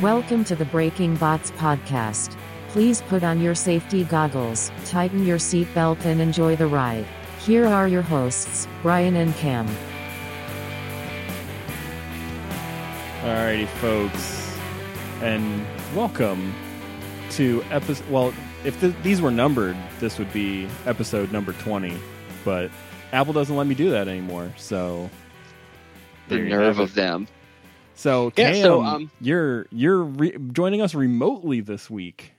Welcome to the Breaking Bots podcast. Please put on your safety goggles, tighten your seatbelt, and enjoy the ride. Here are your hosts, Brian and Cam. Alrighty, folks, and welcome to episode. Well, if th- these were numbered, this would be episode number twenty. But Apple doesn't let me do that anymore. So the nerve of them. So Yeah, so, um, you're you're re- joining us remotely this week.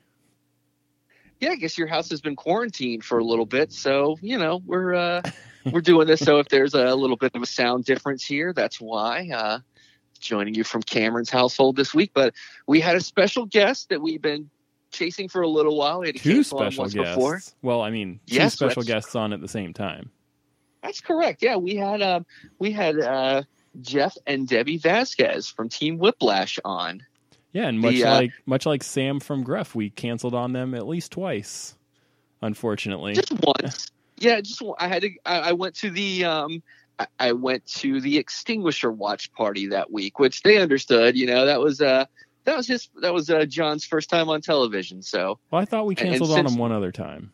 Yeah, I guess your house has been quarantined for a little bit, so you know we're uh, we're doing this. So if there's a little bit of a sound difference here, that's why. Uh, joining you from Cameron's household this week, but we had a special guest that we've been chasing for a little while. We had Two special guests. before. Well, I mean, two Yes, special guests on at the same time. That's correct. Yeah, we had uh, we had uh, Jeff and Debbie Vasquez from Team Whiplash on. Yeah, and much The, uh, like much like Sam from Gruff, we canceled on them at least twice. Unfortunately, just once. Yeah, just I had to. I, I went to the um, I, I went to the extinguisher watch party that week, which they understood. You know, that was uh, that was his, that was uh, John's first time on television. So well, I thought we and- and canceled on since- them one other time.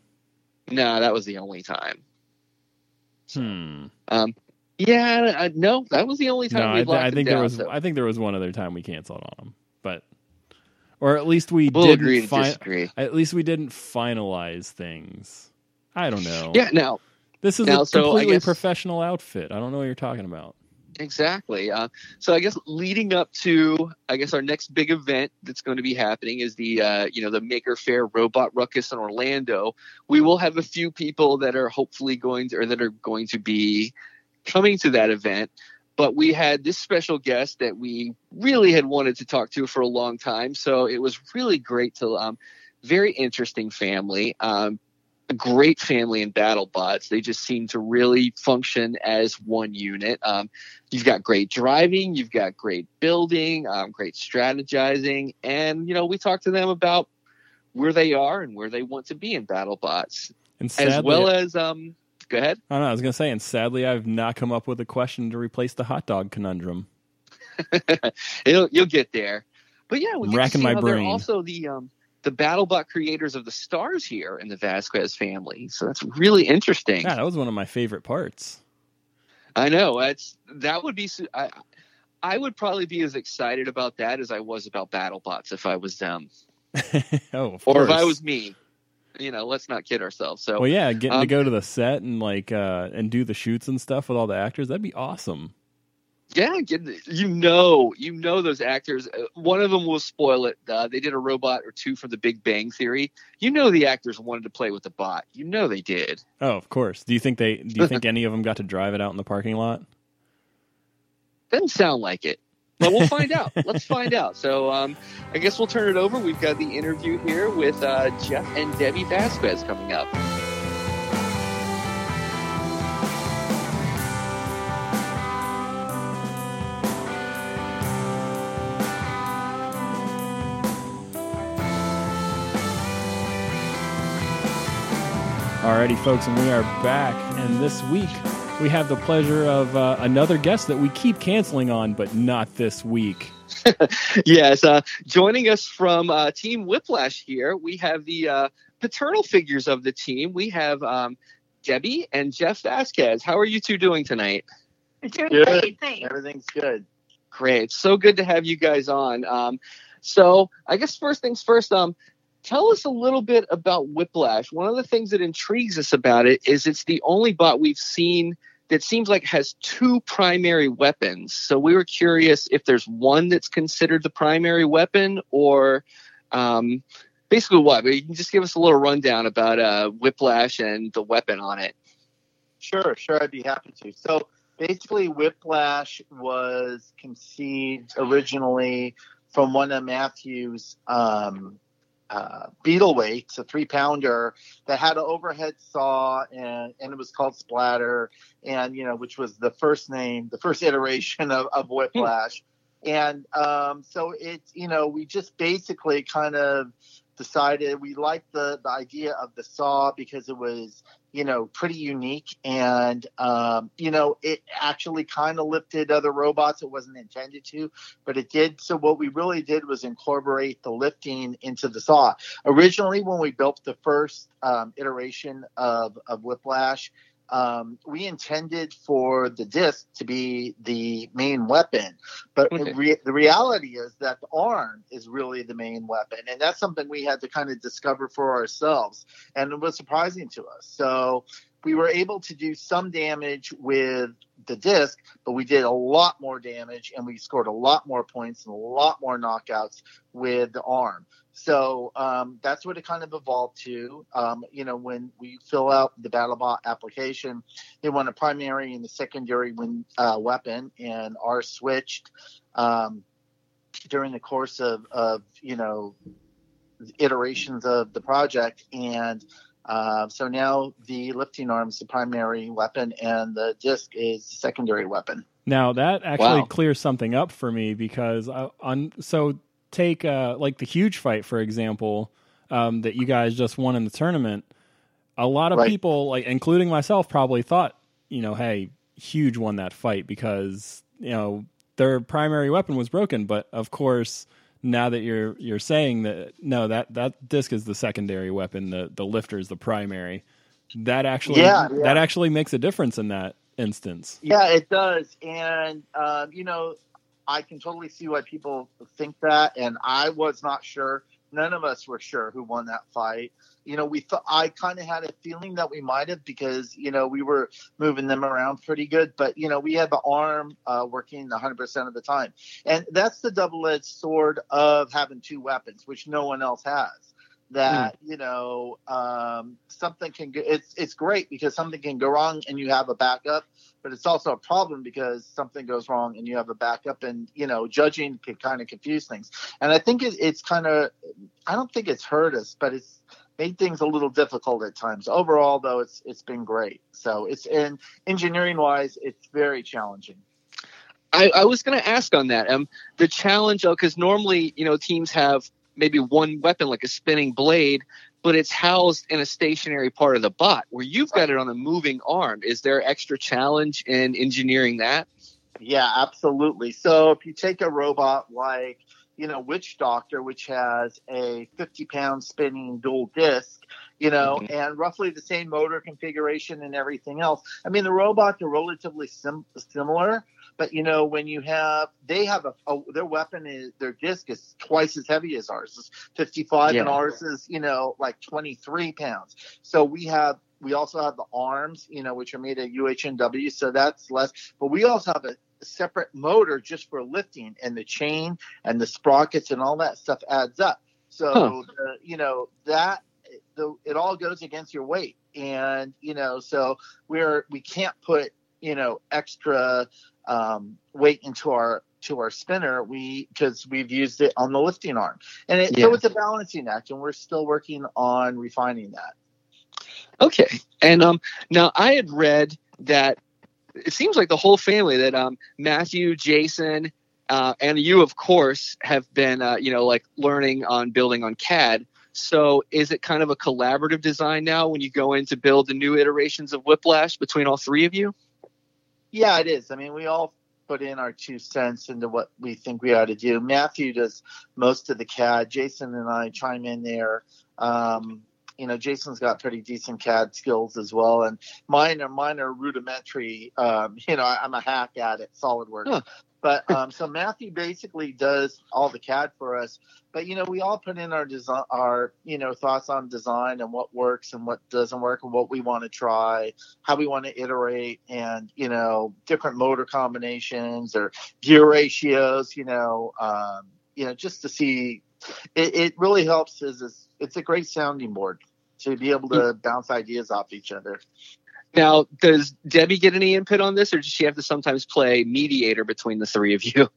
no, that was the only time. Hmm. Um, yeah, I, no, that was the only time. No, we I, th- I think there down, was. so I think there was one other time we canceled on them, but or at least we we'll didn't. agree to fi- disagree. at least we didn't finalize things. I don't know. Yeah, now this is Now, a so completely guess- professional outfit. I don't know what you're talking about. Exactly. Uh, so I guess leading up to, I guess our next big event that's going to be happening is the, uh, you know, the Maker Faire Robot Ruckus in Orlando. We will have a few people that are hopefully going to, or that are going to be coming to that event. But we had this special guest that we really had wanted to talk to for a long time. So it was really great to, um, very interesting family. Um, a great family in BattleBots. They just seem to really function as one unit. Um, you've got great driving, you've got great building, um, great strategizing, and you know we talked to them about where they are and where they want to be in BattleBots, And sadly, as well as um. Go ahead. I don't know. I was gonna say, and sadly, I've not come up with a question to replace the hot dog conundrum. It'll, you'll get there, but yeah, we to racking my brain. Also, the um, the BattleBot creators of the stars here in the Vasquez family, so that's really interesting. Yeah, that was one of my favorite parts. I know that's that would be. I, I would probably be as excited about that as I was about BattleBots if I was them. oh, of or if I was me. You know, let's not kid ourselves. So Well, yeah, getting to um, go to the set and like uh and do the shoots and stuff with all the actors, that'd be awesome. yeah, get, you know, you know those actors. uh, One of them will spoil it. Uh, they did a robot or two from The Big Bang Theory. You know, the actors wanted to play with the bot. You know they did. Oh, of course. Do you think they? Do you think any of them got to drive it out in the parking lot? Doesn't sound like it, but we'll find out. Let's find out. So um, I guess we'll turn it over. We've got the interview here with uh, Jeff and Debbie Vasquez coming up. Alrighty, folks, and we are back. And this week we have the pleasure of uh, another guest that we keep canceling on, but not this week. yes, uh, joining us from uh, Team Whiplash here, we have the uh, paternal figures of the team. We have um, Debbie and Jeff Vasquez. How are you two doing tonight? Doing Good. great, thanks. Everything's good. Great. So good to have you guys on. Um, so I guess first things first, um, tell us a little bit about Whiplash. One of the things that intrigues us about it is it's the only bot we've seen that seems like has two primary weapons. So we were curious if there's one that's considered the primary weapon or um, basically what? But you can just give us a little rundown about uh, Whiplash and the weapon on it. Sure, sure, I'd be happy to. So basically, Whiplash was conceived originally from one of Matthew's um, uh, beetle weights, a three pounder that had an overhead saw, and, and it was called Splatter, and you know, which was the first name, the first iteration of, of Whiplash. And um, so it's, you know, we just basically kind of decided we liked the the idea of the saw because it was you know pretty unique and um, you know it actually kind of lifted other robots it wasn't intended to but it did. So what we really did was incorporate the lifting into the saw. Originally when we built the first um, iteration of, of whiplash um, we intended for the disc to be the main weapon, but Okay. re- the reality is that the arm is really the main weapon, and that's something we had to kind of discover for ourselves, and it was surprising to us. So we were able to do some damage with the disc, but we did a lot more damage, and we scored a lot more points and a lot more knockouts with the arm. So um, that's what it kind of evolved to. Um, you know, when we fill out the BattleBot application, they want a primary and the secondary win, uh, weapon, and ours switched um, during the course of, of you know iterations of the project, and uh, so now the lifting arm is the primary weapon, and the disc is the secondary weapon. Now that actually Wow. clears something up for me because I, on so take uh, like the huge fight for example um, that you guys just won in the tournament. A lot of Right. people, like including myself, probably thought you know, hey, huge won that fight because you know their primary weapon was broken. But of course, now that you're you're saying that no, that that disc is the secondary weapon, the the lifter is the primary. That actually Yeah, yeah. that actually makes a difference in that instance. Yeah, it does, and um, you know, I can totally see why people think that, and I was not sure. None of us were sure who won that fight. You know, we thought I kind of had a feeling that we might have because you know we were moving them around pretty good, but you know we had the arm uh, working 100% of the time, and that's the double-edged sword of having two weapons, which no one else has. That you know um, something can go. It's it's great because something can go wrong and you have a backup, but it's also a problem because something goes wrong and you have a backup and you know judging can kind of confuse things and i think it, it's kind of i don't think it's hurt us but it's made things a little difficult at times overall though it's it's been great so it's in engineering wise it's very challenging I, I was going to ask on that. Um, the challenge, because normally, you know, teams have maybe one weapon like a spinning blade, but it's housed in a stationary part of the bot. Where you've got it on a moving arm, is there extra challenge in engineering that? Yeah, absolutely. So if you take a robot like, you know, Witch Doctor, which has a 50 pound spinning dual disc, you know, Mhm. and roughly the same motor configuration and everything else. I mean, the robots are relatively sim- similar, but you know, when you have, they have a, a their weapon is their disc is twice as heavy as ours. It's 55 and ours is, you know, like 23 pounds. So we have, we also have the arms, you know, which are made of UHMW, so that's less. But we also have a separate motor just for lifting, and the chain and the sprockets and all that stuff adds up. So Huh. the, you know that the it all goes against your weight, and you know so we're we can't put you know extra um, weight into our to our spinner we because we've used it on the lifting arm and it, so it's a balancing act and we're still working on refining that Okay. And um, now I had read that it seems like the whole family that um, Matthew, Jason, uh, and you, of course, have been, uh, you know, like learning on building on CAD. So is it kind of a collaborative design now when you go in to build the new iterations of Whiplash between all three of you? Yeah, it is. I mean, we all put in our two cents into what we think we ought to do. Matthew does most of the CAD. Jason and I chime in there. Um, you know, Jason's got pretty decent CAD skills as well, and mine are mine are rudimentary. Um, you know, I, I'm a hack at it, SolidWorks. Huh. But um, so Matthew basically does all the CAD for us. But you know, we all put in our design, our you know thoughts on design and what works and what doesn't work and what we want to try how we want to iterate and you know different motor combinations or gear ratios you know um, you know just to see it, it really helps is it's, it's a great sounding board to be able to bounce ideas off each other Now, does Debbie get any input on this, or does she have to sometimes play mediator between the three of you?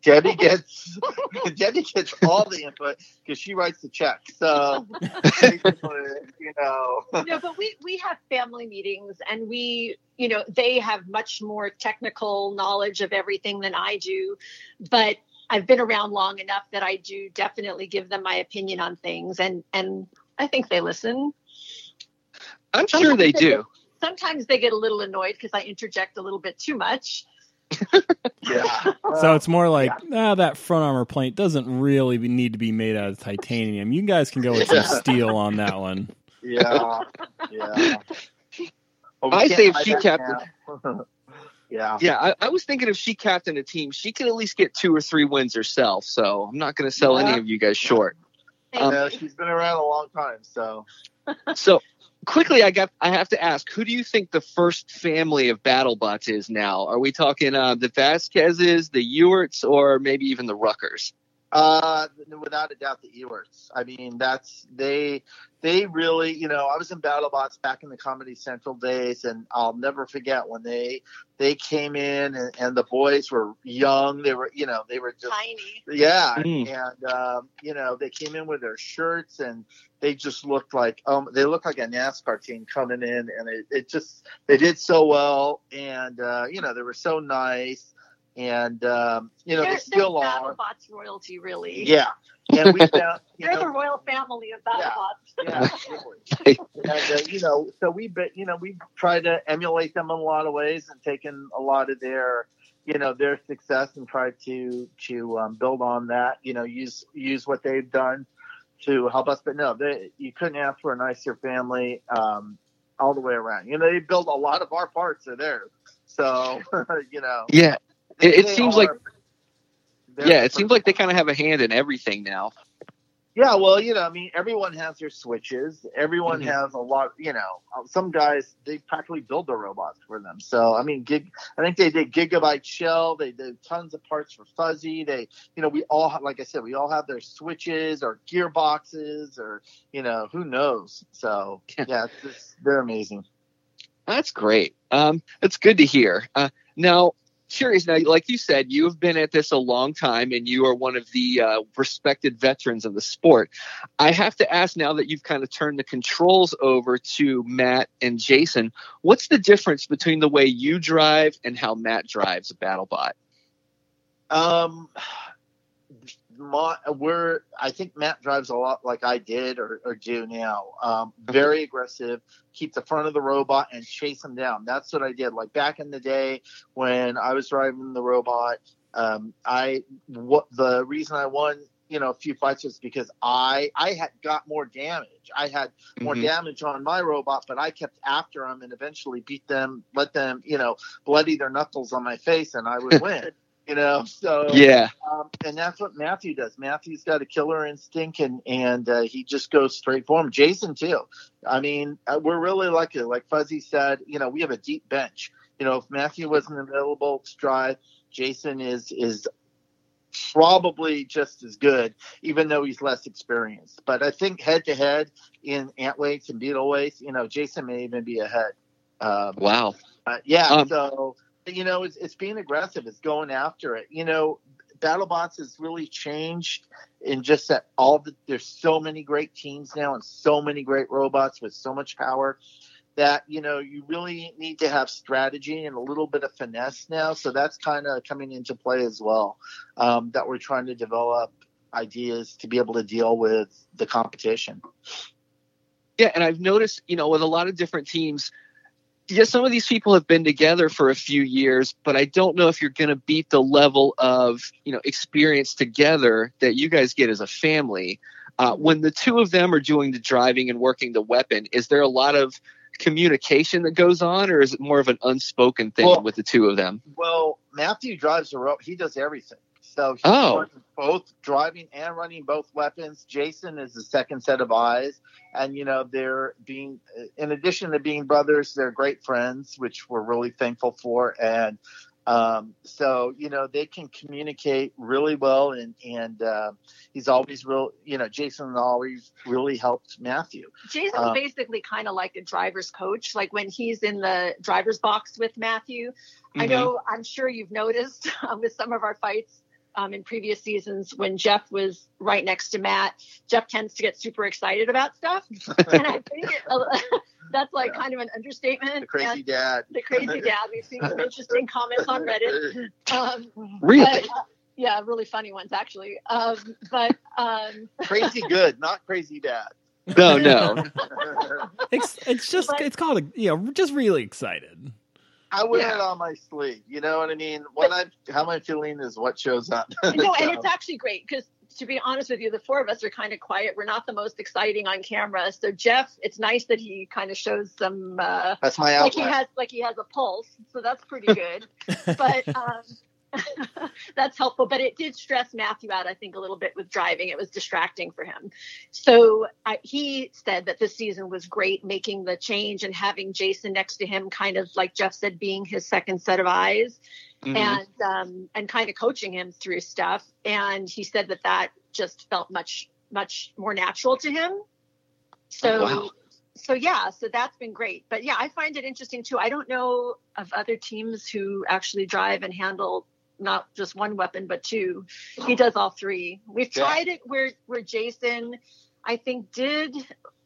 debbie gets debbie gets all the input because she writes the check so you know no, but we we have family meetings, and we, you know, they have much more technical knowledge of everything than I do. But I've been around long enough that I do definitely give them my opinion on things, and and I think they listen. I'm sure they do. Sometimes they get a little annoyed because I interject a little bit too much. Yeah. So it's more like ah, that front armor plate doesn't really be, need to be made out of titanium. You guys can go with some steel on that one. yeah. Yeah. Well, we I can't say if she kept. captain- now. yeah. Yeah, I, I was thinking if she captained a team, she could at least get two or three wins herself. So I'm not going to sell Yeah. any of you guys short. Um, Yeah, she's been around a long time, so So quickly, I got I have to ask, who do you think the first family of BattleBots is now? Are we talking uh, the Vasquezes, the Ewerts, or maybe even the Ruckers? Uh, without a doubt, the Ewerts. I mean, that's they. They really, you know, I was in BattleBots back in the Comedy Central days, and I'll never forget when they they came in and, and the boys were young. They were, you know, they were just Tiny. yeah, Mm. and um, you know, they came in with their shirts and they just looked like um, they looked like a NASCAR team coming in, and it, it just they did so well, and uh, you know, they were so nice, and um, you know, they're, they still they're are. BattleBots royalty, really. Yeah, and we found, you They're the royal family of Yeah. BattleBots. yeah, absolutely. and uh, you know, so we, be- you know, we try to emulate them in a lot of ways and taken a lot of their, you know, their success and try to to um, build on that. You know, use use what they've done to help us. But no, they, you couldn't ask for a nicer family um, all the way around. You know, they build a lot of our parts are theirs. So you know, Yeah, It- it seems like- are- they're yeah. It seems like they kind of have a hand in everything now. Yeah, well, you know, I mean, everyone has their switches. Everyone Mhm. has a lot. You know, some guys they practically build their robots for them. So, I mean, gig. I think they did Gigabyte Shell. They did tons of parts for Fuzzy. They, you know, we all have, like I said, we all have their switches or gearboxes or you know, who knows. So, Yeah. it's just, they're amazing. That's great. Um, that's good to hear. Uh, now, curious. Now, like you said, you have been at this a long time, and you are one of the uh, respected veterans of the sport. I have to ask now that you've kind of turned the controls over to Matt and Jason. What's the difference between the way you drive and how Matt drives a BattleBot? Um, my, we're I think Matt drives a lot like I did or, or do now. Um, very aggressive, keep the front of the robot and chase him down. That's what I did. Like back in the day when I was driving the robot, um, I what the reason I won. You know, a few fights was because I I had got more damage. I had more Mhm. damage on my robot, but I kept after them and eventually beat them, let them, you know, bloody their knuckles on my face, and I would win. you know, so Yeah, um, and that's what Matthew does. Matthew's got a killer instinct, and and uh, he just goes straight for him. Jason too. I mean, uh, we're really lucky. Like Fuzzy said, you know, we have a deep bench. You know, if Matthew wasn't available to drive, Jason is is probably just as good, even though he's less experienced. But I think head to head in ant weights and beetle weights, you know, Jason may even be ahead. Um, wow. uh, yeah, Um, so you know, it's, it's being aggressive. It's going after it. You know, BattleBots has really changed in just that all the there's so many great teams now and so many great robots with so much power that you know you really need to have strategy and a little bit of finesse now. So that's kind of coming into play as well. Um, that we're trying to develop ideas to be able to deal with the competition. Yeah, and I've noticed, you know, with a lot of different teams, yeah, some of these people have been together for a few years, but I don't know if you're going to beat the level of, you know, experience together that you guys get as a family. Uh, when the two of them are doing the driving and working the weapon, is there a lot of communication that goes on, or is it more of an unspoken thing Well- with the two of them? Well, Matthew drives the rope. He does everything. So he's Oh. both driving and running both weapons. Jason is the second set of eyes, and you know they're being, in addition to being brothers, they're great friends, which we're really thankful for. And um, so you know they can communicate really well, and and uh, he's always real. You know, Jason always really helped Matthew. Jason's Uh, basically kind of like a driver's coach. Like when he's in the driver's box with Matthew, I Mhm. know, I'm sure you've noticed um, with some of our fights um, in previous seasons when Jeff was right next to Matt, Jeff tends to get super excited about stuff. and I think it, that's like kind of an understatement. The crazy And dad. the crazy dad. We've seen some interesting comments on Reddit. Um, Really? but, uh, yeah, really funny ones actually. Um, but um, crazy good, not crazy dad. No, no. It's it's just But- it's called a, you know just really excited. I wear Yeah. it on my sleeve. You know what I mean? What I how I'm feeling is what shows up. no, and it's actually great because to be honest with you, the four of us are kind of quiet. We're not the most exciting on camera. So Jeff, it's nice that he kind of shows some uh, that's my like he has like he has a pulse. So that's pretty good. but um, that's helpful. But it did stress Matthew out, I think, a little bit with driving. It was distracting for him. So I, he said that this season was great, making the change and having Jason next to him, kind of like Jeff said, being his second set of eyes Mhm. and um, and kind of coaching him through stuff. And he said that that just felt much much more natural to him. So. Wow. So yeah, so that's been great. But yeah, I find it interesting too. I don't know of other teams who actually drive and handle not just one weapon but two. He does all three. We've Yeah. tried it where where Jason I think did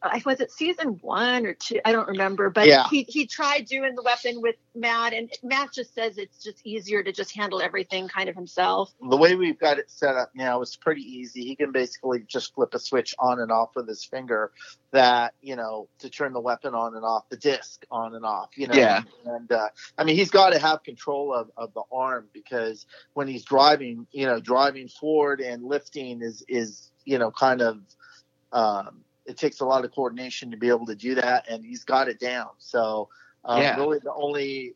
I was it season one or two? I don't remember, but Yeah. he he tried doing the weapon with Matt, and Matt just says it's just easier to just handle everything kind of himself. the way we've got it set up now is pretty easy. He can basically just flip a switch on and off with his finger that, you know, to turn the weapon on and off, the disc on and off, you know. Yeah. And uh, I mean, he's got to have control of, of the arm because when he's driving, you know, driving forward and lifting is, is you know, kind of, um, it takes a lot of coordination to be able to do that. And he's got it down. So, um, Yeah. really the only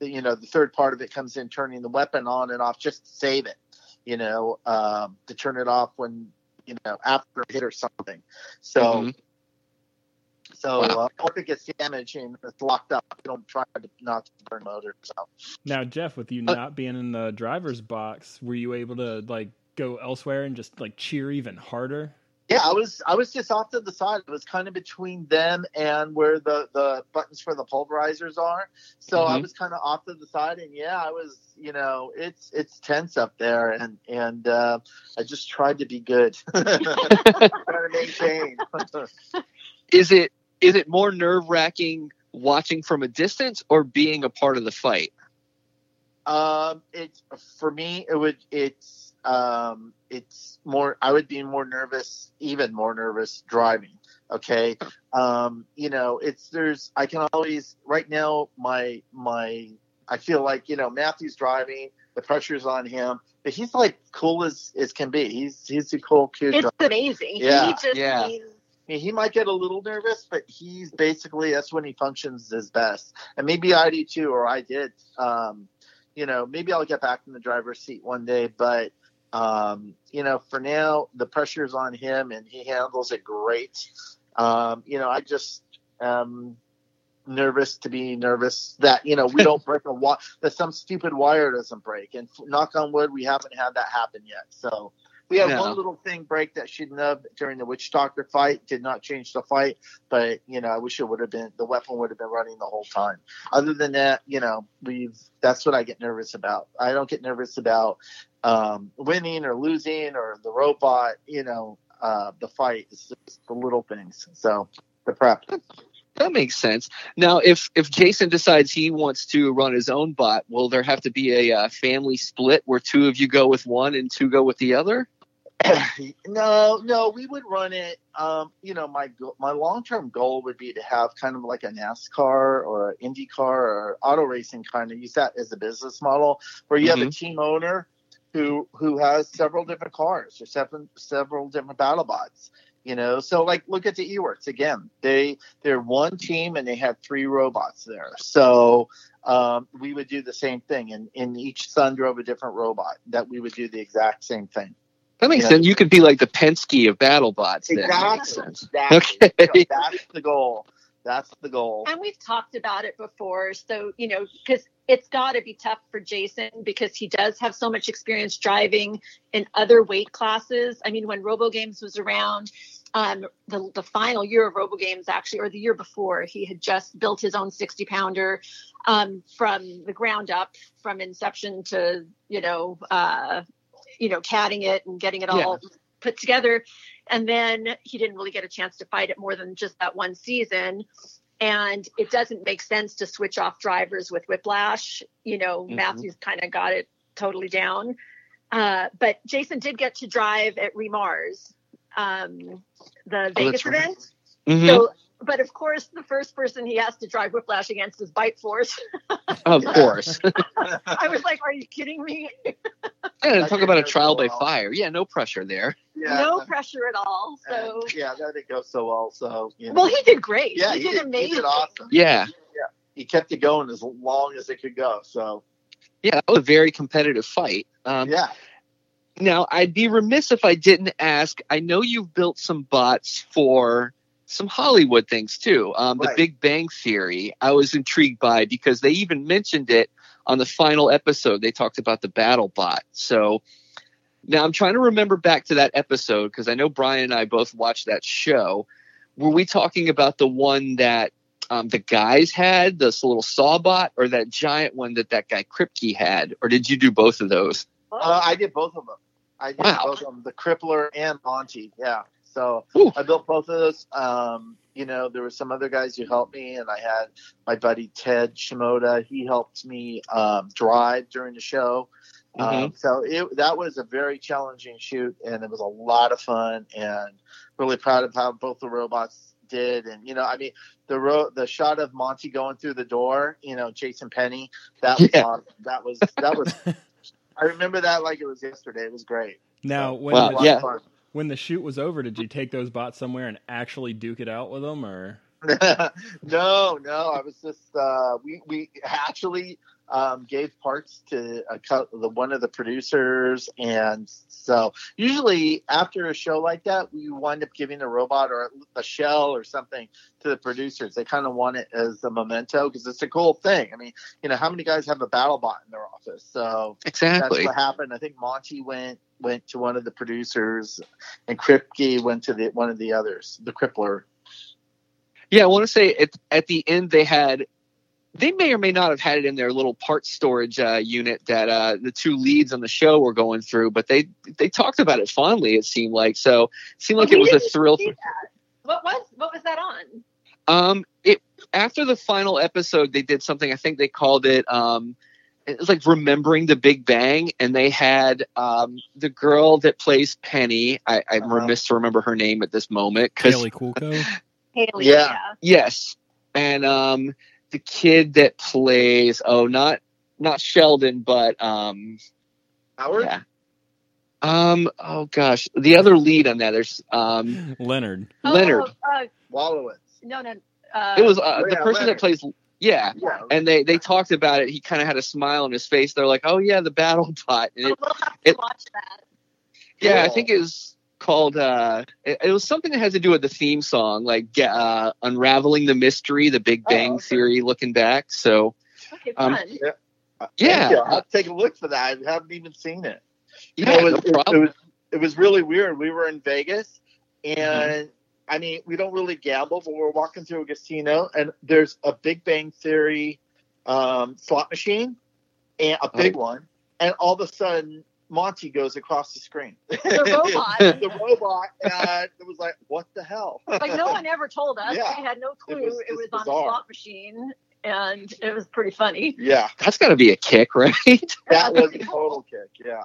you know the third part of it comes in turning the weapon on and off just to save it you know um, to turn it off when you know after a hit or something so Mhm. so Wow. uh, if it gets damaged and it's locked up don't try to not burn motors out Now, Jeff, with you Uh, not being in the driver's box, were you able to like go elsewhere and just like cheer even harder? Yeah i was i was just off to the side it was kind of between them and where the the buttons for the pulverizers are so i Mhm. was kind of off to the side and yeah i was you know it's it's tense up there and and uh i just tried to be good trying to maintain Is it is it more nerve wracking watching from a distance or being a part of the fight? Um, it's for me. It would. It's um, it's more. I would be more nervous, even more nervous driving. Okay. Um, you know, it's there's. I can always right now. My my. I feel like you know Matthew's driving. The pressure's on him, but he's like cool as as can be. He's he's a cool kid. It's amazing. Yeah, he just yeah. he's- I mean, he might get a little nervous, but he's basically that's when he functions his best. And maybe I do too, or I did. Um, you know, maybe I'll get back in the driver's seat one day, but um, you know, for now the pressure's on him and he handles it great. Um, you know, I just um nervous to be nervous that you know we don't break a wire that some stupid wire doesn't break and knock on wood we haven't had that happen yet so we had No. one little thing break that shouldn't have during the witch doctor fight did not change the fight but you know i wish it would have been the weapon would have been running the whole time other than that you know we've that's what i get nervous about i don't get nervous about um winning or losing or the robot you know uh the fight it's just the little things so the prep That makes sense. Now, if if Jason decides he wants to run his own bot, will there have to be a uh, family split where two of you go with one and two go with the other? no, no, we would run it. Um, you know, my my long term goal would be to have kind of like a NASCAR or an IndyCar or auto racing kind of use that as a business model where you have a team owner who who has several different cars or seven several different battle bots. You know, so like look at the Ewerts again. They they're one team and they have three robots there. So um, we would do the same thing, and, and each son drove a different robot. That we would do the exact same thing. That makes Yeah. sense. You could be like the Penske of battle bots. That makes Exactly. sense. Exactly. Okay. You know, that's the goal. That's the goal. and we've talked about it before. So, you know, because it's got to be tough for Jason because he does have so much experience driving in other weight classes. I mean, when Robo Games was around, um, the, the final year of Robo Games, actually, or the year before, he had just built his own 60 pounder um, from the ground up, from inception to, you know, uh, you know, CADing it and getting it all put together. And then he didn't really get a chance to fight it more than just that one season. And it doesn't make sense to switch off drivers with Whiplash. You know, Mhm. Matthews kind of got it totally down. Uh, but Jason did get to drive at re:MARS, um, the Vegas Oh, right. event. Mhm. So, but of course, the first person he has to drive Whiplash against is Bite Force. of course. I was like, "Are you kidding me? yeah, talk about a trial by Well. fire. Yeah, no pressure there. Yeah, no and- pressure at all." So, and, yeah, that didn't go so well. So you know, well, he did great. yeah, he, he, did did, he amazing. did awesome. Yeah. He kept it going as long as it could go. So Yeah, that was a very competitive fight. Um, yeah, Now, I'd be remiss if I didn't ask. I know you've built some bots for some Hollywood things too. Um, The Big Bang Theory, I was intrigued by because they even mentioned it on the final episode. They talked about the battle bot. So now I'm trying to remember back to that episode because I know Brian and I both watched that show. Were we talking about the one that um, the guys had, this little saw bot, or that giant one that that guy Kripke had? Or did you do both of those? uh, I did both of them. I did Wow. both of them, the Crippler and Monty. Yeah, so Ooh. I built both of those. Um, you know, there were some other guys who helped me, and I had my buddy Ted Shimoda. He helped me um, drive during the show. Um, so it, that was a very challenging shoot, and it was a lot of fun. And really proud of how both the robots did. And you know, I mean, the ro- the shot of Monty going through the door, you know, chasing Penny, that was awesome. That was that was. I remember that like it was yesterday. It was great. Now, So, when Wow, was a lot yeah. When the shoot was over, did you take those bots somewhere and actually duke it out with them, or no, no. I was just uh, we we actually um, gave parts to a, the one of the producers, and so usually after a show like that, we wind up giving a robot or a shell or something to the producers. They kind of want it as a memento because it's a cool thing. I mean, you know, how many guys have a battle bot in their office? So Exactly. that's what happened. I think Monty went went to one of the producers, and Kripke went to the one of the others, the Crippler. Yeah, I want to say at, at the end they had, they may or may not have had it in their little part storage uh, unit that uh, the two leads on the show were going through, but they they talked about it fondly. It seemed like so. It seemed like We it was a thrill. see that. What was what was that on? Um, it after the final episode, they did something. I think they called it. Um, it was like remembering the Big Bang, and they had um, the girl that plays Penny. I, I'm Uh-huh. remiss to remember her name at this moment because Kaley Cuoco? Haley. Yeah. Yes, and um, the kid that plays oh not not Sheldon, but um, Howard. yeah, um, oh gosh, the other lead on that. There's um, Leonard. Oh, Leonard. Uh, Wolowitz. no, no. Uh, It was uh, Oh, the person Leonard. that plays. Yeah, Yeah. and they they talked about it. He kind of had a smile on his face. They're like, oh yeah, the battle bot. And it, we'll have to it- watch that. yeah, I think it was called. uh it, it was something that has to do with the theme song, like uh unraveling the mystery, the Big Oh, Bang okay. Theory, looking back. So Okay, Um, fun. yeah, Thank you. I'll take a look for that. I haven't even seen it. You yeah, know, it, no was, it, was it was really weird. We were in Vegas, and Mm-hmm. I mean, we don't really gamble, but we're walking through a casino, and there's a Big Bang Theory um, slot machine, and a big one, and all of a sudden. Monty goes across the screen. The robot. the robot, and it was like, what the hell? like no one ever told us. Yeah. We had no clue It was it was, just on a slot machine, and it was pretty funny. Yeah, That's got to be a kick, right? that was a total kick. Yeah.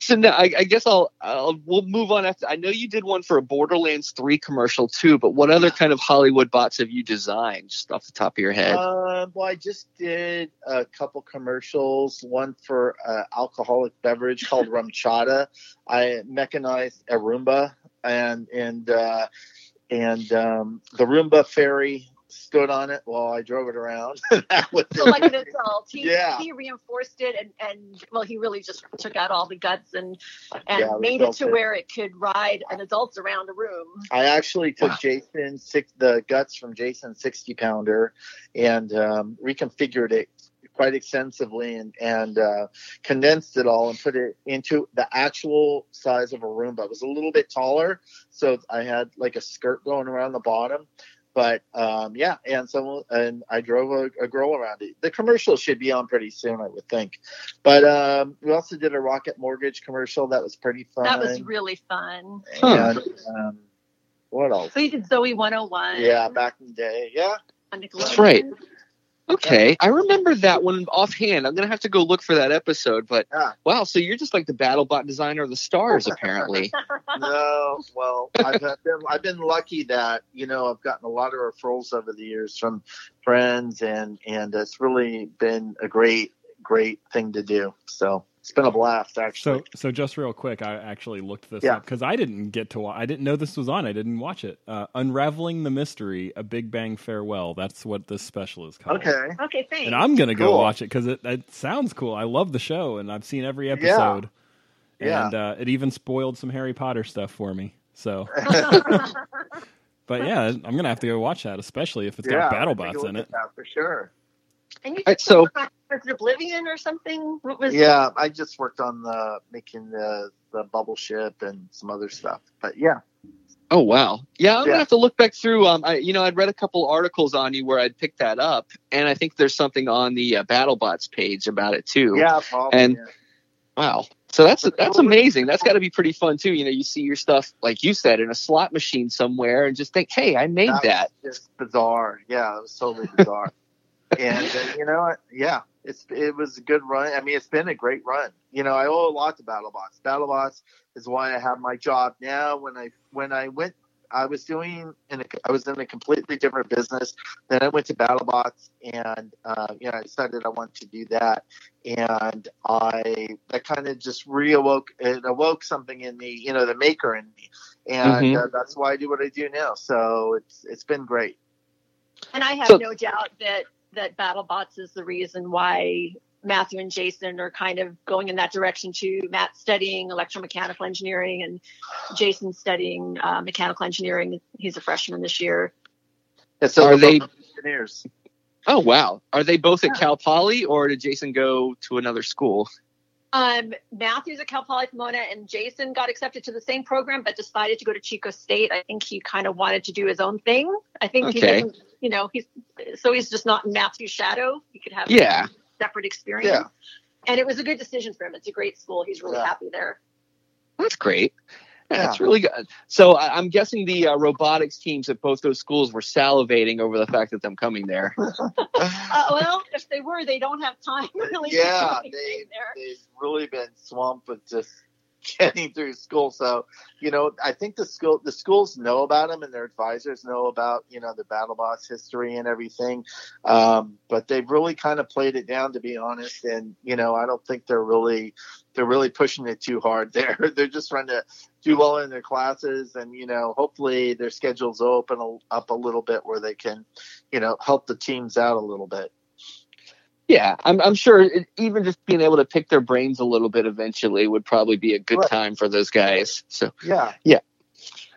So now I, I guess I'll, I'll we'll move on after. I know you did one for a Borderlands three commercial too, but what other kind of Hollywood bots have you designed, just off the top of your head? Um, well, I just did a couple commercials. One for uh, alcoholic beverage called Rumchata. I mechanized a Roomba, and and uh, and um, the Roomba ferry stood on it while I drove it around. So like an adult, he Yeah. he reinforced it, and and well, he really just took out all the guts and and Yeah, made it to it. where it could ride an adult around a room. I actually took Wow. Jason six the guts from Jason's sixty pounder and um, reconfigured it quite extensively and and uh, condensed it all and put it into the actual size of a Roomba. It was a little bit taller, so I had like a skirt going around the bottom. But um, yeah, and so and I drove a, a girl around it. The commercial should be on pretty soon, I would think. But um, we also did a Rocket Mortgage commercial that was pretty fun. That was really fun. And, um, what else? So you did Zoey 101. Yeah, back in the day. Yeah. That's right. Okay, I remember that one offhand. I'm gonna have to go look for that episode. But Yeah. wow, so you're just like the BattleBot designer of the stars, apparently. no, well, I've been I've been lucky that you know I've gotten a lot of referrals over the years from friends, and and it's really been a great great thing to do. So it's been a blast, actually. So, so just real quick, I actually looked this Yeah. up because I didn't get to. wa- I didn't know this was on. I didn't watch it. Uh, Unraveling the mystery: A Big Bang Farewell. That's what this special is called. okay, okay, thanks. And I'm gonna go watch it because it, it sounds cool. I love the show, and I've seen every episode. Yeah. And uh, it even spoiled some Harry Potter stuff for me. So, but yeah, I'm gonna have to go watch that, especially if it's yeah, got I'll BattleBots in it. that for sure. and you Alright, so- was it Oblivion or something? What was? Yeah, I just worked on the making the the bubble ship and some other stuff, but yeah, Oh wow, yeah. I'm Yeah. gonna have to look back through. Um, I, you know, I'd read a couple articles on you where I'd picked that up, and I think there's something on the uh, BattleBots page about it too. yeah, probably. And- yeah. Wow. So that's that's amazing. That's got to be pretty fun too. You know, you see your stuff like you said in a slot machine somewhere, and just think, "Hey, I made that." was just bizarre. Yeah, it was totally bizarre. and uh, you know? Yeah, it's it was a good run. I mean, it's been a great run. You know, I owe a lot to BattleBots. BattleBots is why I have my job now. When I when I went, I was doing in a, I was in a completely different business. Then I went to BattleBots, and uh, you know, I decided I wanted to do that. And I that kind of just reawoke it awoke something in me, you know, the maker in me, and Mhm. uh, that's why I do what I do now. So it's it's been great. And I have So- no doubt that that BattleBots is the reason why Matthew and Jason are kind of going in that direction too. Matt studying electromechanical engineering and Jason studying uh, mechanical engineering. He's a freshman this year. Yeah, so Are they- engineers? Oh wow. Are they both at Yeah. Cal Poly, or did Jason go to another school? Um, Matthew's at Cal Poly Pomona, and Jason got accepted to the same program, but decided to go to Chico State. I think he kind of wanted to do his own thing. I think he Okay. doesn't, you know, he's so he's just not in Matthew's shadow. He could have Yeah. a separate experience. Yeah. And it was a good decision for him. It's a great school. He's really Yeah. happy there. That's great. Yeah. That's really good. So I, I'm guessing the uh, robotics teams at both those schools were salivating over the fact that I'm coming there. Uh, well, if they were, they don't have time really. yeah, anything they there. they've really been swamped with just getting through school. So you know, I think the school the schools know about them and their advisors know about you know the BattleBots history and everything. Um, but they've really kind of played it down, to be honest. And you know, I don't think they're really they're really pushing it too hard. There, they're just trying to do well in their classes, and you know, hopefully their schedules open a- up a little bit where they can, you know, help the teams out a little bit. Yeah, I'm, I'm sure it, even just being able to pick their brains a little bit eventually would probably be a good Right. time for those guys. So, Yeah. Yeah.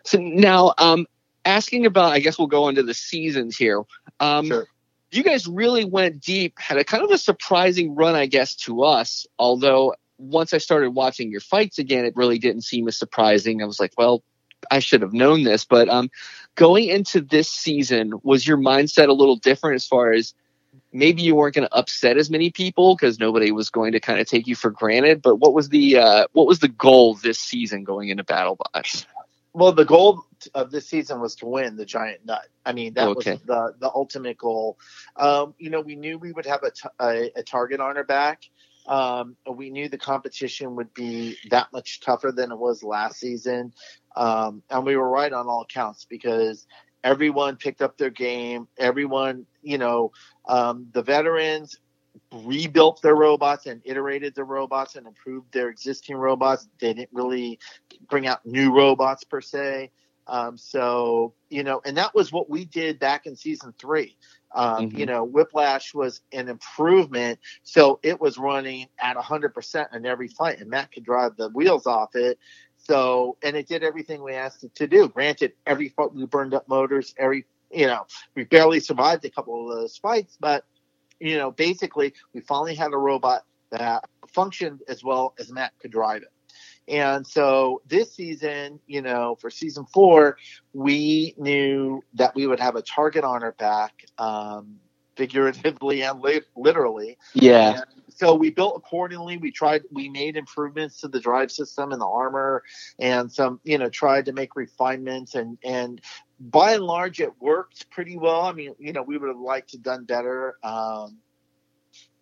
So now, um, asking about, I guess we'll go into the seasons here. Um, Sure. You guys really went deep, had a kind of a surprising run, I guess, to us. Although once I started watching your fights again, it really didn't seem as surprising. I was like, well, I should have known this. But um, going into this season, was your mindset a little different as far as maybe you weren't going to upset as many people because nobody was going to kind of take you for granted? But what was the uh, what was the goal this season going into BattleBots? Well, the goal of this season was to win the giant nut. I mean, that Okay. was the the ultimate goal. Um, you know, we knew we would have a, t- a, a target on our back. Um, we knew the competition would be that much tougher than it was last season, um, and we were right on all accounts because everyone picked up their game. Everyone, you know, um, the veterans rebuilt their robots and iterated their robots and improved their existing robots. They didn't really bring out new robots per se. Um, so, you know, and that was what we did back in season three. Um, Mhm. You know, Whiplash was an improvement. So it was running at 100% in every fight, and Matt could drive the wheels off it. So, and it did everything we asked it to do. Granted, every fight we burned up motors, every, you know, we barely survived a couple of those fights, but, you know, basically we finally had a robot that functioned as well as Matt could drive it. And so this season, you know, for season four, we knew that we would have a target on our back, um, figuratively and li- literally. Yeah, And so we built accordingly. We tried, we made improvements to the drive system and the armor, and some, you know, tried to make refinements and and by and large, it worked pretty well. I mean, you know, we would have liked to done better. Um,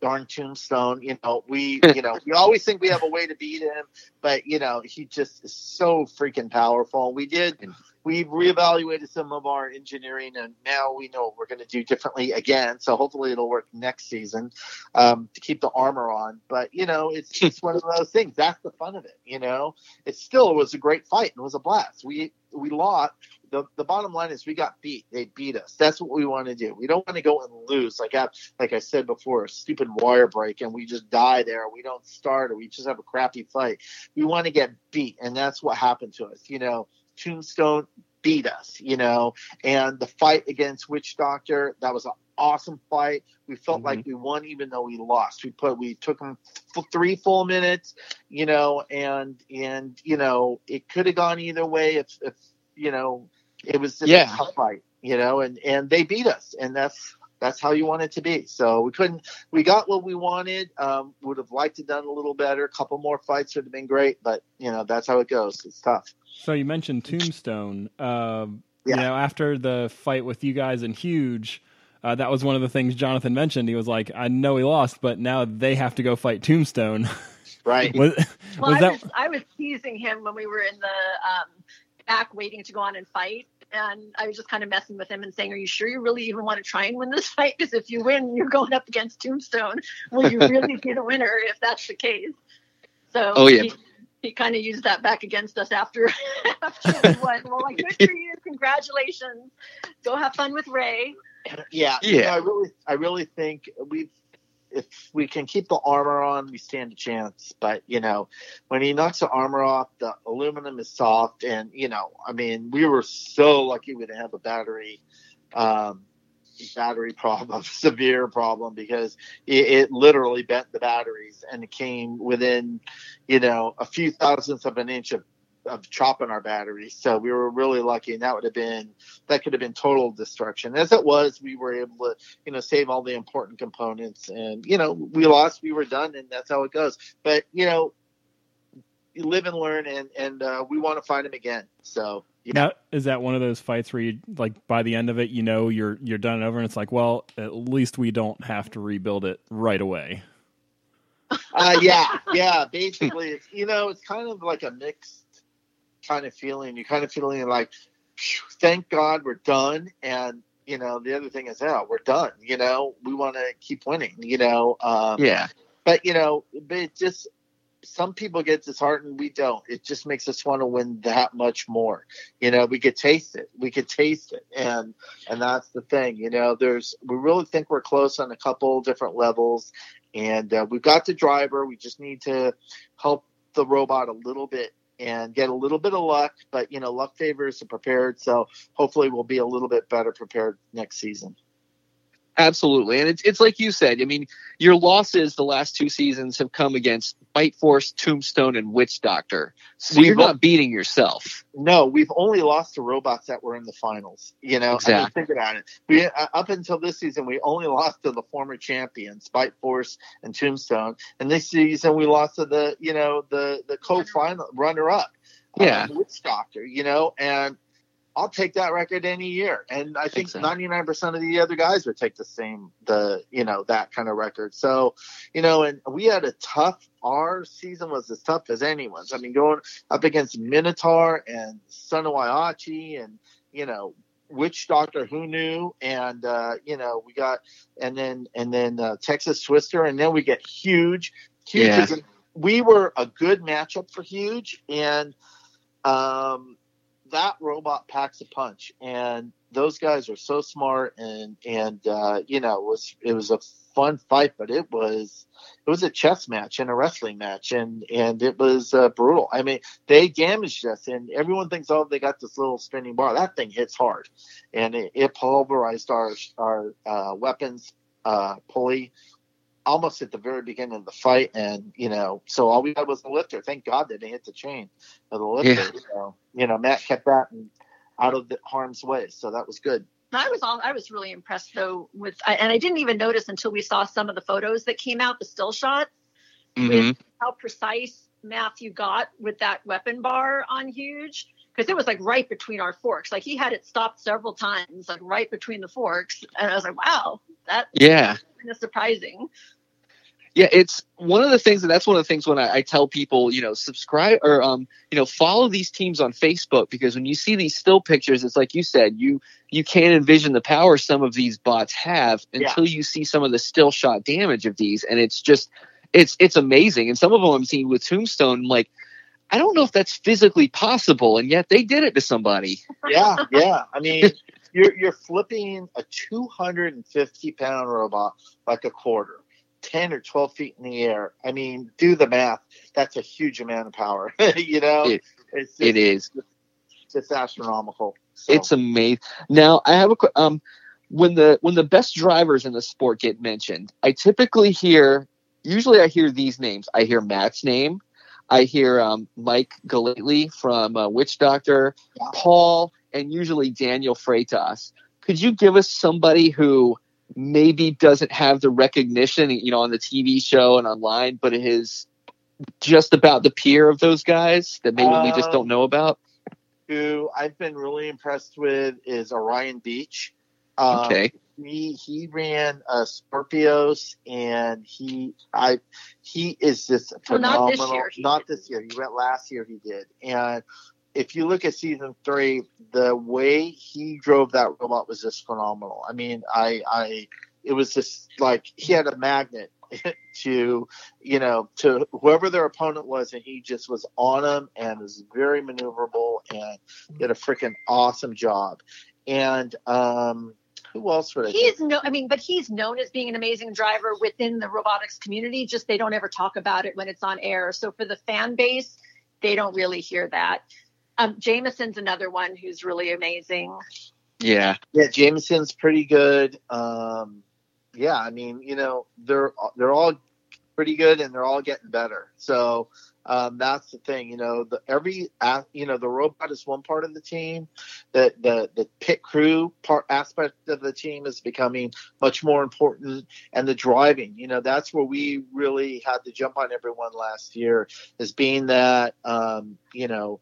darn Tombstone, you know, we, you know, we always think we have a way to beat him, but you know, he just is so freaking powerful. We did, we reevaluated some of our engineering, and now we know what we're going to do differently again. So hopefully, it'll work next season um, to keep the armor on. But you know, it's it's one of those things. That's the fun of it. You know, it still was a great fight and it was a blast. We we lost. The, the bottom line is we got beat. They beat us. That's what we want to do. We don't want to go and lose. Like I, like I said before, a stupid wire break and we just die there. We don't start or we just have a crappy fight. We want to get beat, and that's what happened to us. You know, Tombstone beat us. You know, and the fight against Witch Doctor that was an awesome fight. We felt Mm-hmm. like we won even though we lost. We put we took them f- three full minutes. You know, and and you know it could have gone either way if if you know it was just Yeah. a tough fight, you know, and and they beat us, and that's that's how you want it to be. So we couldn't, we got what we wanted. Um, would have liked to done a little better. A couple more fights would have been great, but you know that's how it goes. It's tough. So you mentioned Tombstone. Um, You know, after the fight with you guys and Huge, uh, that was one of the things Jonathan mentioned. He was like, "I know he lost, but now they have to go fight Tombstone." Right. was, Well, was I, that? was, I was teasing him when we were in the um, back waiting to go on and fight. And I was just kind of messing with him and saying, Are you sure you really even want to try and win this fight? Because if you win, you're going up against Tombstone. Will you really be the winner if that's the case? So Oh, yeah. he, he kind of used that back against us after, after we won. Well, like, good for you. Congratulations. Go have fun with Ray. Yeah. you Yeah. know, I really, I really think we, if we can keep the armor on, we stand a chance. But you know, when he knocks the armor off, the aluminum is soft, and you know, I mean, we were so lucky we didn't have a battery, um, battery problem, severe problem, because it, it literally bent the batteries, and it came within, you know, a few thousandths of an inch of of chopping our batteries. So we were really lucky, and that would have been that could have been total destruction. As it was, we were able to, you know, save all the important components, and you know, we lost, we were done, and that's how it goes. But you know, you live and learn, and and uh, we want to find him again. So yeah, Now, is that one of those fights where you like by the end of it, you know you're you're done and over, and it's like, well, at least we don't have to rebuild it right away. uh, yeah, yeah. Basically, it's you know, it's kind of like a mixed kind of feeling. You're kind of feeling like, thank God we're done, and you know, the other thing is, yeah, we're done. You know, we want to keep winning. You know, um, Yeah. but you know, but it just some people get disheartened. We don't. It just makes us want to win that much more. You know, we could taste it. We could taste it, and and that's the thing. You know, there's we really think we're close on a couple different levels, and uh, we've got the driver. We just need to help the robot a little bit and get a little bit of luck. But you know, luck favors the prepared. So hopefully, we'll be a little bit better prepared next season. Absolutely. And it's it's like you said, I mean, your losses the last two seasons have come against Bite Force, Tombstone, and Witch Doctor. So We've you're not beating yourself. No, we've only lost to robots that were in the finals. You know, I mean, think about it. We uh, up until this season, we only lost to the former champions, Bite Force and Tombstone, and this season we lost to the you know the the co-final runner-up, Yeah. um, Witch Doctor. You know, and I'll take that record any year, and I think ninety nine percent of the other guys would take the same the you know that kind of record. So, you know, and we had a tough. Our season was as tough as anyone's. I mean, going up against Minotaur and Son of Whyachi and you know Witch Doctor Who knew and uh, you know we got and then and then uh, Texas Twister and then we get Huge. Huge Yeah. we were a good matchup for Huge and um, that robot packs a punch and those guys are so smart and and uh, you know it was it was a fun fight but it was it was a chess match and a wrestling match and and it was uh, brutal. I mean they damaged us and everyone thinks oh they got this little spinning bar. That thing hits hard and it, it pulverized our our uh, weapons uh, pulley almost at the very beginning of the fight and you know so all we had was the lifter thank god they didn't hit the chain of the lifter so you know matt kept that in, out of the harm's way so that was good I was all, I was really impressed though with, I- and I didn't even notice until we saw some of the photos that came out, the still shots, Mhm. how precise Matthew got with that weapon bar on Huge. because it was like right between our forks. Like he had it stopped several times, like right between the forks, and I was like, wow, that Yeah. kind of surprising. Yeah, it's one of the things, and that's one of the things when I, I tell people, you know, subscribe or um, you know, follow these teams on Facebook because when you see these still pictures, it's like you said, you you can't envision the power some of these bots have until you see some of the still shot damage of these, and it's just it's it's amazing. And some of them I'm seeing with Tombstone, like I don't know if that's physically possible, and yet they did it to somebody. yeah, yeah. I mean, you're you're flipping a 250 pound robot like a quarter, 10 or 12 feet in the air. I mean, do the math. That's a huge amount of power. you know, It- it's just, It is. just astronomical. So, It's amazing. Now I have a um when the when the best drivers in the sport get mentioned, I typically hear usually I hear these names. I hear Matt's name. I hear um, Mike Galately from uh, Witch Doctor, Yeah. Paul, and usually Daniel Freitas. Could you give us somebody who maybe doesn't have the recognition, you know, on the TV show and online, but is just about the peer of those guys that maybe we just Um, don't know about? who I've been really impressed with is Orion Beach. Um, Okay. he he ran uh, Scorpios and he I he is just Well, not this phenomenal. year Not this year. He went last year. He did. And if you look at season three, the way he drove that robot was just phenomenal. I mean, I I it was just like he had a magnet to you know to whoever their opponent was and he just was on them and was very maneuverable and did a freaking awesome job and um who else would I He's no, I mean, but he's known as being an amazing driver within the robotics community. Just they don't ever talk about it when it's on air. So for the fan base, they don't really hear that. Um, Jamison's another one who's really amazing. Yeah. Yeah, Jamison's pretty good. Um, yeah, I mean, you know, they're they're all pretty good and they're all getting better. So um, that's the thing. You know, the every you know the robot is one part of the team. The the the pit crew part aspect of the team is becoming much more important, and the driving. You know, that's where we really had to jump on everyone last year, is being that um, you know.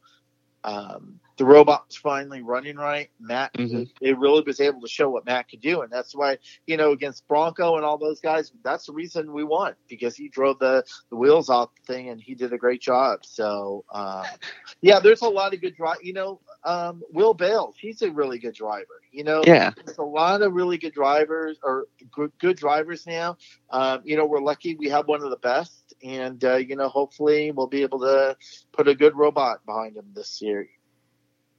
Um, the robot was finally running right. Matt, Mhm. it really was able to show what Matt could do, and that's why you know against Bronco and all those guys, that's the reason we won because he drove the the wheels off the thing and he did a great job. So um, yeah, there's a lot of good drive. You know, um, Will Bales, he's a really good driver. You know, Yeah. there's a lot of really good drivers or good, good drivers now. Um, you know, we're lucky we have one of the best, and uh, you know, hopefully we'll be able to put a good robot behind him this year.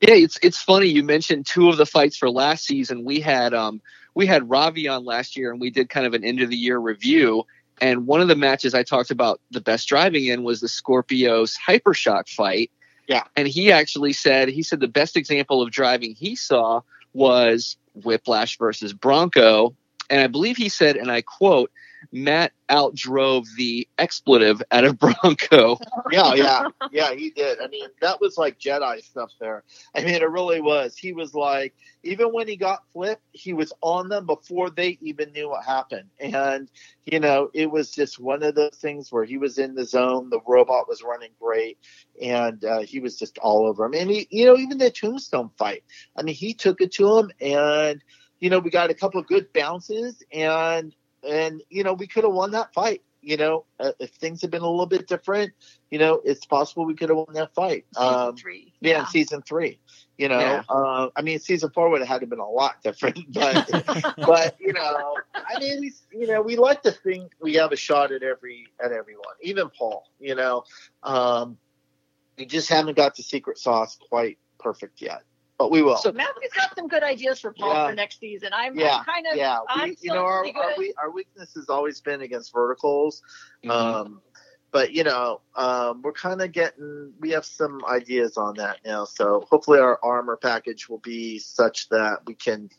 Yeah, it's it's funny you mentioned two of the fights for last season. We had um we had Ravi on last year and we did kind of an end of the year review. And one of the matches I talked about the best driving in was the Scorpios Hypershock fight. Yeah. And he actually said he said the best example of driving he saw was Whiplash versus Bronco. And I believe he said, and I quote, Matt outdrove the expletive out of Bronco. yeah, yeah, yeah, he did. I mean, that was like Jedi stuff there. I mean, it really was. He was like, even when he got flipped, he was on them before they even knew what happened. And, you know, it was just one of those things where he was in the zone. The robot was running great and uh, he was just all over him. And, he, you know, even the tombstone fight, I mean, he took it to him and, you know, we got a couple of good bounces and, and, you know, we could have won that fight you know, uh, if things had been a little bit different, you know, it's possible we could have won that fight. Um, Three. yeah, in season three, you know, Yeah. uh, I mean, season four would have had to been a lot different, but, but you know, I mean, we, you know, we like to think we have a shot at every at everyone, even Paul. You know, um, we just haven't got the secret sauce quite perfect yet, but we will. So- Matthew's got some good ideas for Paul Yeah. for next season. I'm, I'm kind of, yeah, I'm we, you know, our, our, we, our weakness has always been against verticals. Mm-hmm. Um, but you know, um, we're kind of getting, we have some ideas on that now. So hopefully our armor package will be such that we can,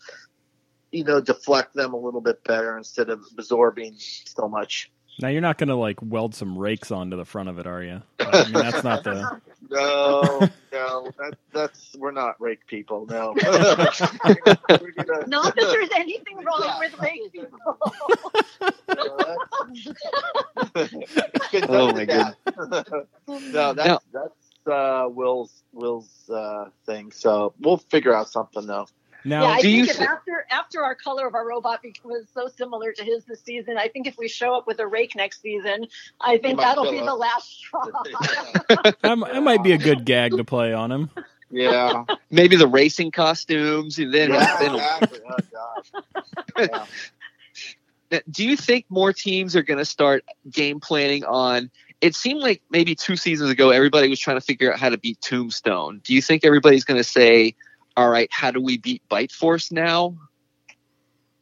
you know, deflect them a little bit better instead of absorbing so much. Now you're not going to like weld some rakes onto the front of it, are you? I mean, that's not the. No, no, that, that's, we're not rake people. No. Gonna- Not that there's anything wrong Yeah. with rake people. Oh, my god! no, that's that's uh, Will's Will's uh, thing. So we'll figure out something though. Now, yeah, I do think you if after after our color of our robot be- was so similar to his this season, I think if we show up with a rake next season, I think that'll be us. the last straw. that, that might be a good gag to play on him. yeah. Maybe the racing costumes, and then, yeah, then exactly. Oh gosh. Yeah. Now, do you think more teams are going to start game planning on? It seemed like maybe two seasons ago, everybody was trying to figure out how to beat Tombstone. Do you think everybody's going to say, "All right, how do we beat Bite Force now"?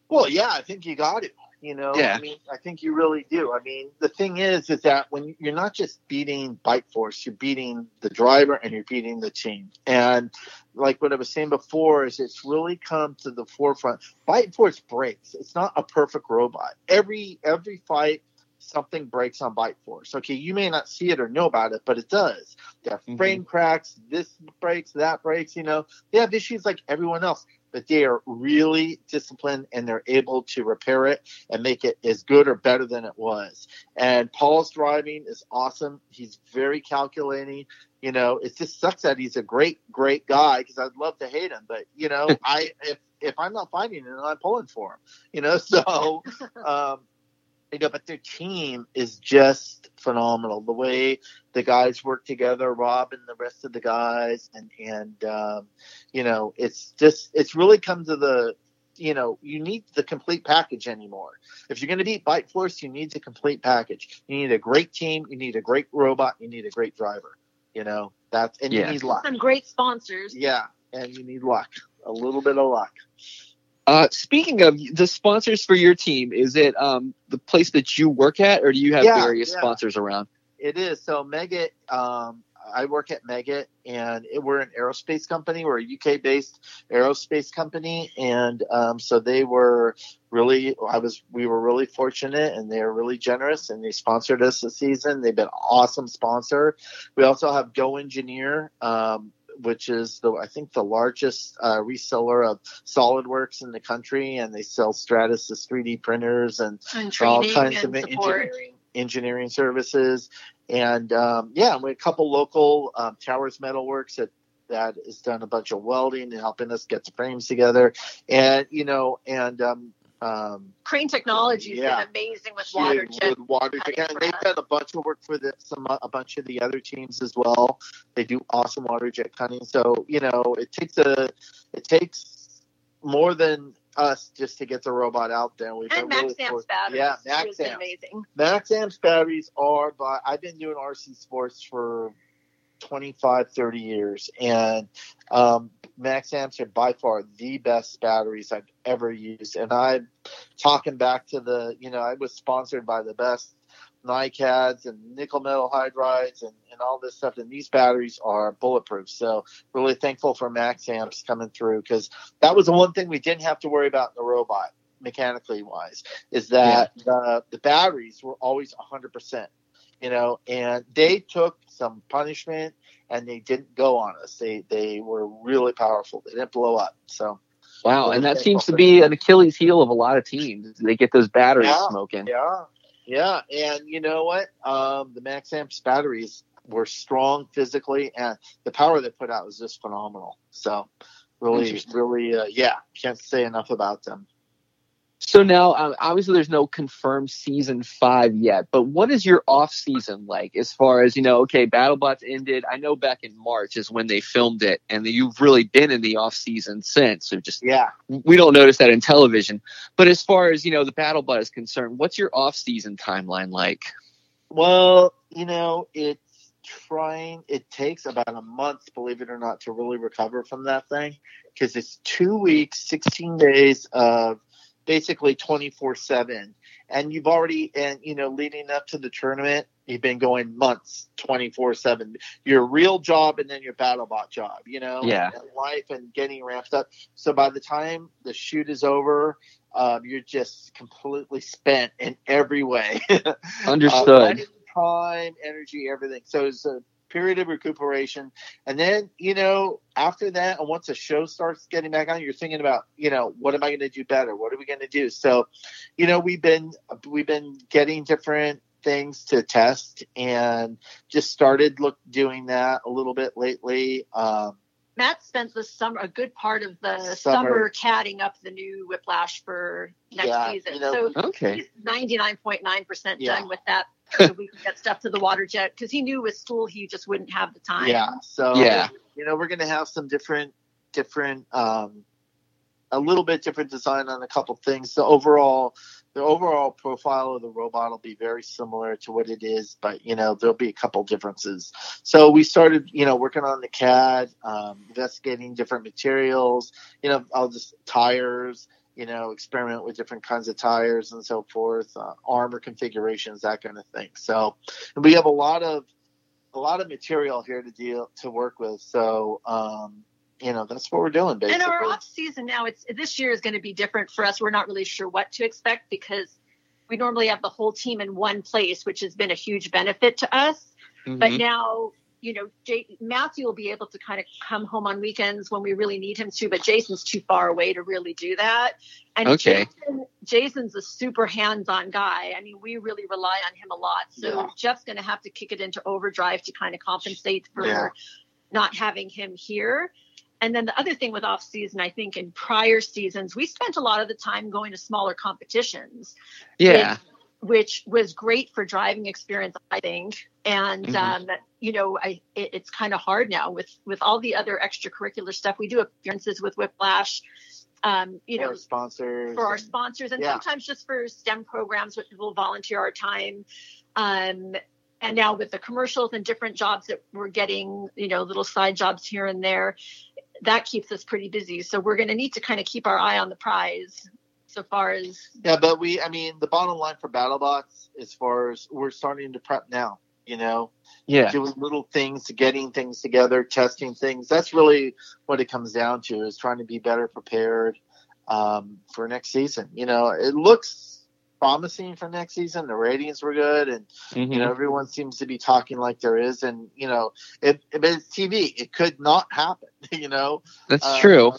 Well, yeah, I think you got it. You know, Yeah. I mean, I think you really do. I mean, the thing is, is that when you're not just beating Bite Force, you're beating the driver and you're beating the team. And like what I was saying before, is it's really come to the forefront. Bite Force breaks. It's not a perfect robot. Every every fight, something breaks on Bite Force. Okay, you may not see it or know about it, but it does. They have Mhm. frame cracks. This breaks, that breaks. You know, they have issues like everyone else but they are really disciplined and they're able to repair it and make it as good or better than it was. And Paul's driving is awesome. He's very calculating. You know, it just sucks that he's a great, great guy because I'd love to hate him, but you know, I if if I'm not fighting him, I'm pulling for him. You know, so um, you know, but their team is just phenomenal. The way the guys work together, Rob and the rest of the guys, and and um, you know, it's just it's really come to the you know, you need the complete package anymore. If you're going to beat Bite Force, you need the complete package. You need a great team, you need a great robot, you need a great driver. You know, that's and Yeah. you need luck. Some great sponsors. Yeah, and you need luck, a little bit of luck. Uh, speaking of the sponsors for your team, is it um, the place that you work at, or do you have Yeah, various yeah. sponsors around? It is. So Meggitt, um, I work at Meggitt, and it, we're an aerospace company. We're a UK based aerospace company, and um, so they were really. I was. We were really fortunate, and they were really generous, and they sponsored us this season. They've been an awesome sponsor. We also have GoEngineer. Um, which is the I think the largest uh, reseller of SolidWorks in the country, and they sell Stratasys 3D printers and And all kinds and of engineering, engineering services, and um, yeah, we have a couple local um, Towers Metalworks that that has done a bunch of welding and helping us get the frames together, and you know, and um, um, Crane Technology has Yeah. been amazing with water with jet. water. And they've done a bunch of work for the, some a bunch of the other teams as well. They do awesome water jet cutting. So you know, it takes a it takes more than us just to get the robot out there. We've And been Max really batteries. Yeah, has Max been Amps. amazing. MaxAmps batteries are, but I've been doing RC sports for 25, 30 years, and um, MaxAmps are by far the best batteries I've ever used. And I'm talking back to the, you know, I was sponsored by the best NiCads and nickel metal hydrides and, and all this stuff. And these batteries are bulletproof. So really thankful for MaxAmps coming through because that was the one thing we didn't have to worry about in the robot mechanically wise is that the, the batteries were always 100% you know and they took some punishment and they didn't go on us. They they were really powerful. They didn't blow up. So Wow, and that seems to be an Achilles heel of a lot of teams. They get those batteries Yeah. smoking. yeah. Yeah. And you know what? Um the max amps batteries were strong physically and the power they put out was just phenomenal. So really really uh, yeah. Can't say enough about them So now, um, obviously, there's no confirmed season five yet. But what is your off season like? As far as you know, okay, BattleBots ended. I know back in March is when they filmed it, and you've really been in the off season since. So just yeah we don't notice that in television. But as far as you know, the BattleBot is concerned, what's your off season timeline like? Well, you know, it's trying, it takes about a month, believe it or not, to really recover from that thing because it's two weeks, 16 days of basically 24 7. And you've already, and you know, leading up to the tournament, you've been going months 24 7. Your real job and then your BattleBot job, you know, Yeah. and life and getting ramped up. So by the time the shoot is over, um, you're just completely spent in every way. Understood. Uh, time, energy, everything. So it's a period of recuperation. And then, you know, after that, and once the show starts getting back on, you're thinking about, you know, what am I going to do better? What are we going to do? So, you know, we've been, we've been getting different things to test and just started look doing that a little bit lately. Um, Matt spent the summer a good part of the Summer. summer, CADing up the new Whiplash for next Yeah, season. you know, so Okay. he's ninety nine point nine percent Yeah. done with that. so we can get stuff to the water jet because he knew with school he just wouldn't have the time. Yeah. So Yeah. you know, we're gonna have some different different um a little bit different design on a couple things. The overall the overall profile of the robot will be very similar to what it is, but you know, there'll be a couple differences. So we started, you know, working on the CAD, um, investigating different materials, you know, all just tires, you know, experiment with different kinds of tires and so forth, uh, armor configurations, that kind of thing. So we have a lot of a lot of material here to deal to work with. So um, you know, that's what we're doing basically. And our off season now, it's this year is going to be different for us. We're not really sure what to expect because we normally have the whole team in one place, which has been a huge benefit to us. But Mhm. now, you know, Jay, Matthew will be able to kind of come home on weekends when we really need him to, but Jason's too far away to really do that. And Okay. Jason, Jason's a super hands-on guy. I mean, we really rely on him a lot. So Yeah. Jeff's going to have to kick it into overdrive to kind of compensate for Yeah. not having him here. And then the other thing with off season, I think in prior seasons, we spent a lot of the time going to smaller competitions yeah. which was great for driving experience, I think. And Mhm. um, you know, I it, it's kind of hard now with with all the other extracurricular stuff. We do appearances with Whiplash, um, you For know, our sponsors. for our and- sponsors, and Yeah. sometimes just for STEM programs, which people volunteer our time. Um, and now with the commercials and different jobs that we're getting, you know, little side jobs here and there, that keeps us pretty busy. So we're going to need to kind of keep our eye on the prize, so far as Yeah, but we, I mean, the bottom line for BattleBots, as far as we're starting to prep now, you know, Yeah. doing little things, getting things together, testing things. That's really what it comes down to is trying to be better prepared um, for next season. You know, it looks promising for next season. The ratings were good, and Mhm. you know everyone seems to be talking like there is. And you know, it, it, but it's TV. It could not happen. You know, That's Uh, true.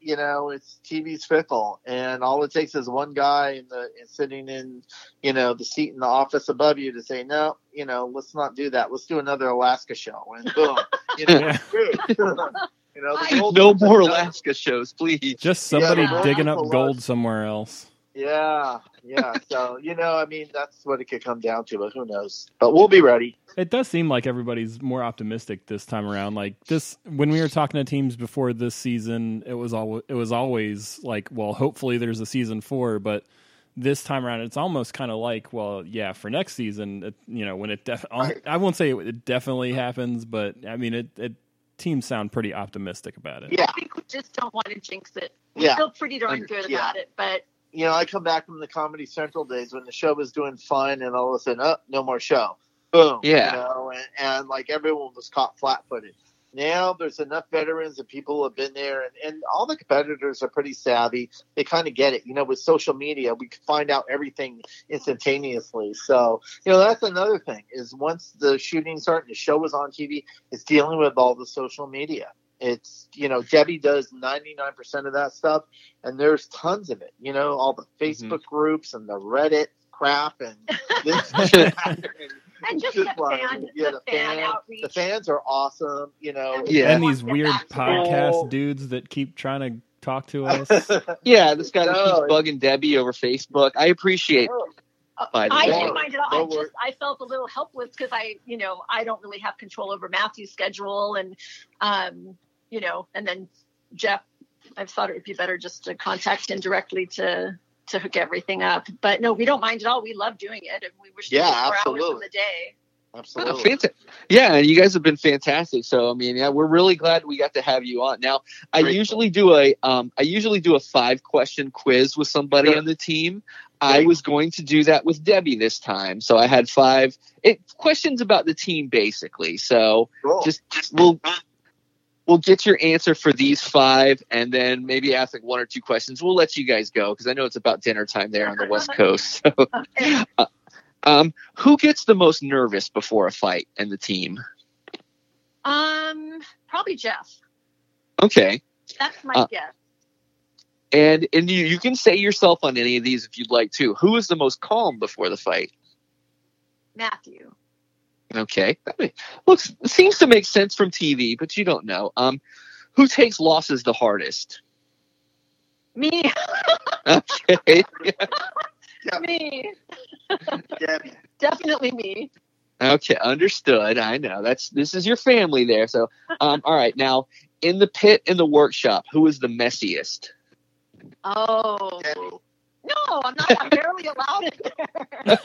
you know, it's TV's fickle, and all it takes is one guy in the in sitting in, you know, the seat in the office above you to say, no, you know, let's not do that. Let's do another Alaska show, and boom, you know, you know, the gold- No more Alaska shows, please. Just somebody Yeah, digging up gold somewhere else. Yeah, yeah. So you know, I mean, that's what it could come down to, but who knows? But we'll be ready. It does seem like everybody's more optimistic this time around. Like this, when we were talking to teams before this season, it was all it was always like, well, hopefully there's a season four, but this time around, it's almost kind of like, well, yeah, for next season, it, you know, when it def- I won't say it definitely happens, but I mean, it, it teams sound pretty optimistic about it. Yeah, I think we just don't want to jinx it. We Yeah. feel pretty darn good Yeah. about it, but you know, I come back from the Comedy Central days when the show was doing fine, and all of a sudden, oh, no more show. Boom. Yeah. You know, and, and like everyone was caught flat-footed. Now there's enough veterans and people who have been there, and, and all the competitors are pretty savvy. They kind of get it. You know, with social media, we can find out everything instantaneously. So, you know, that's another thing is once the shooting started, the show was on TV, it's dealing with all the social media. It's, you know, Debbie does 99% of that stuff, and there's tons of it. You know, all the Facebook groups and the Reddit crap and this. and just Just the like- fan, yeah, the the fan fan- the fans are awesome. You know, Yeah. And these weird podcast school. dudes that keep trying to talk to us. Yeah, this guy No, keeps bugging Debbie over Facebook. I appreciate by the I didn't mind it all. I just I felt a little helpless because I, you know, I don't really have control over Matthew's schedule, and um, you know, and then Jeff. I've thought it would be better just to contact him directly to to hook everything up. But no, we don't mind at all. We love doing it, and we wish Yeah, was more hours in absolutely. the day. Oh, Absolutely. fantastic. Yeah, and you guys have been fantastic. So I mean, yeah, we're really glad we got to have you on. Now, I Great. usually do a um, I usually do a five question quiz with somebody Sure. on the team. I was going to do that with Debbie this time, so I had five it, questions about the team, basically. So Cool. just we'll we'll get your answer for these five, and then maybe ask like one or two questions. We'll let you guys go because I know it's about dinner time there on the West Coast. So, Okay. um, who gets the most nervous before a fight in the team? Um, probably Jeff. Okay. That's my Uh, guess. And and you, you can say yourself on any of these if you'd like to. Who is the most calm before the fight? Matthew. Okay, that looks seems to make sense from TV, but you don't know. Um, who takes losses the hardest? Me, Okay. me, Debbie. definitely me. Okay, understood. I know that's this is your family there. So, um, all right. Now, in the pit in the workshop, who is the messiest? Oh. Debbie. No, I'm not. I'm barely allowed in there.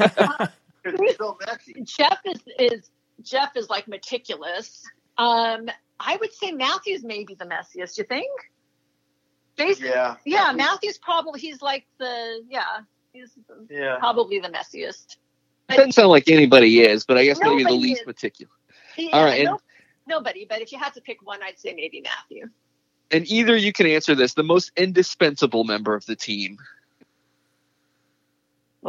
Because it's so messy. Jeff is is Jeff is like meticulous. Um, I would say Matthew's maybe the messiest. You think? Basically, Yeah. yeah. Matthew's probably he's like the yeah. He's Yeah. probably the messiest. Doesn't sound like anybody is, but I guess maybe the least is. meticulous. Yeah, All right, and- no- nobody. But if you had to pick one, I'd say maybe Matthew. And either you can answer this: the most indispensable member of the team.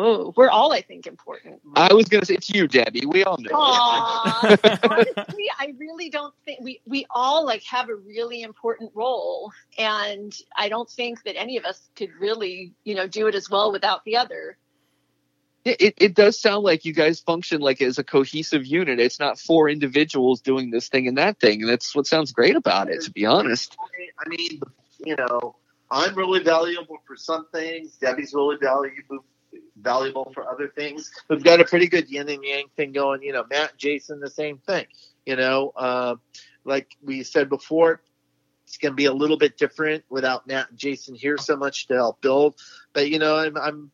Oh, we're all I think important. I was going to say it's you, Debbie. We all know. Honestly, I really don't think we we all like have a really important role, and I don't think that any of us could really, you know, do it as well without the other. It, it, it does sound like you guys function like as a cohesive unit. It's not four individuals doing this thing and that thing. And that's what sounds great about it, to be honest. I mean, you know, I'm really valuable for some things. Debbie's really valuable valuable for other things. We've got a pretty good yin and yang thing going. You know, Matt, Jason, the same thing. You know, uh, like we said before, it's going to be a little bit different without Matt and Jason here so much to help build. But you know, I'm, I'm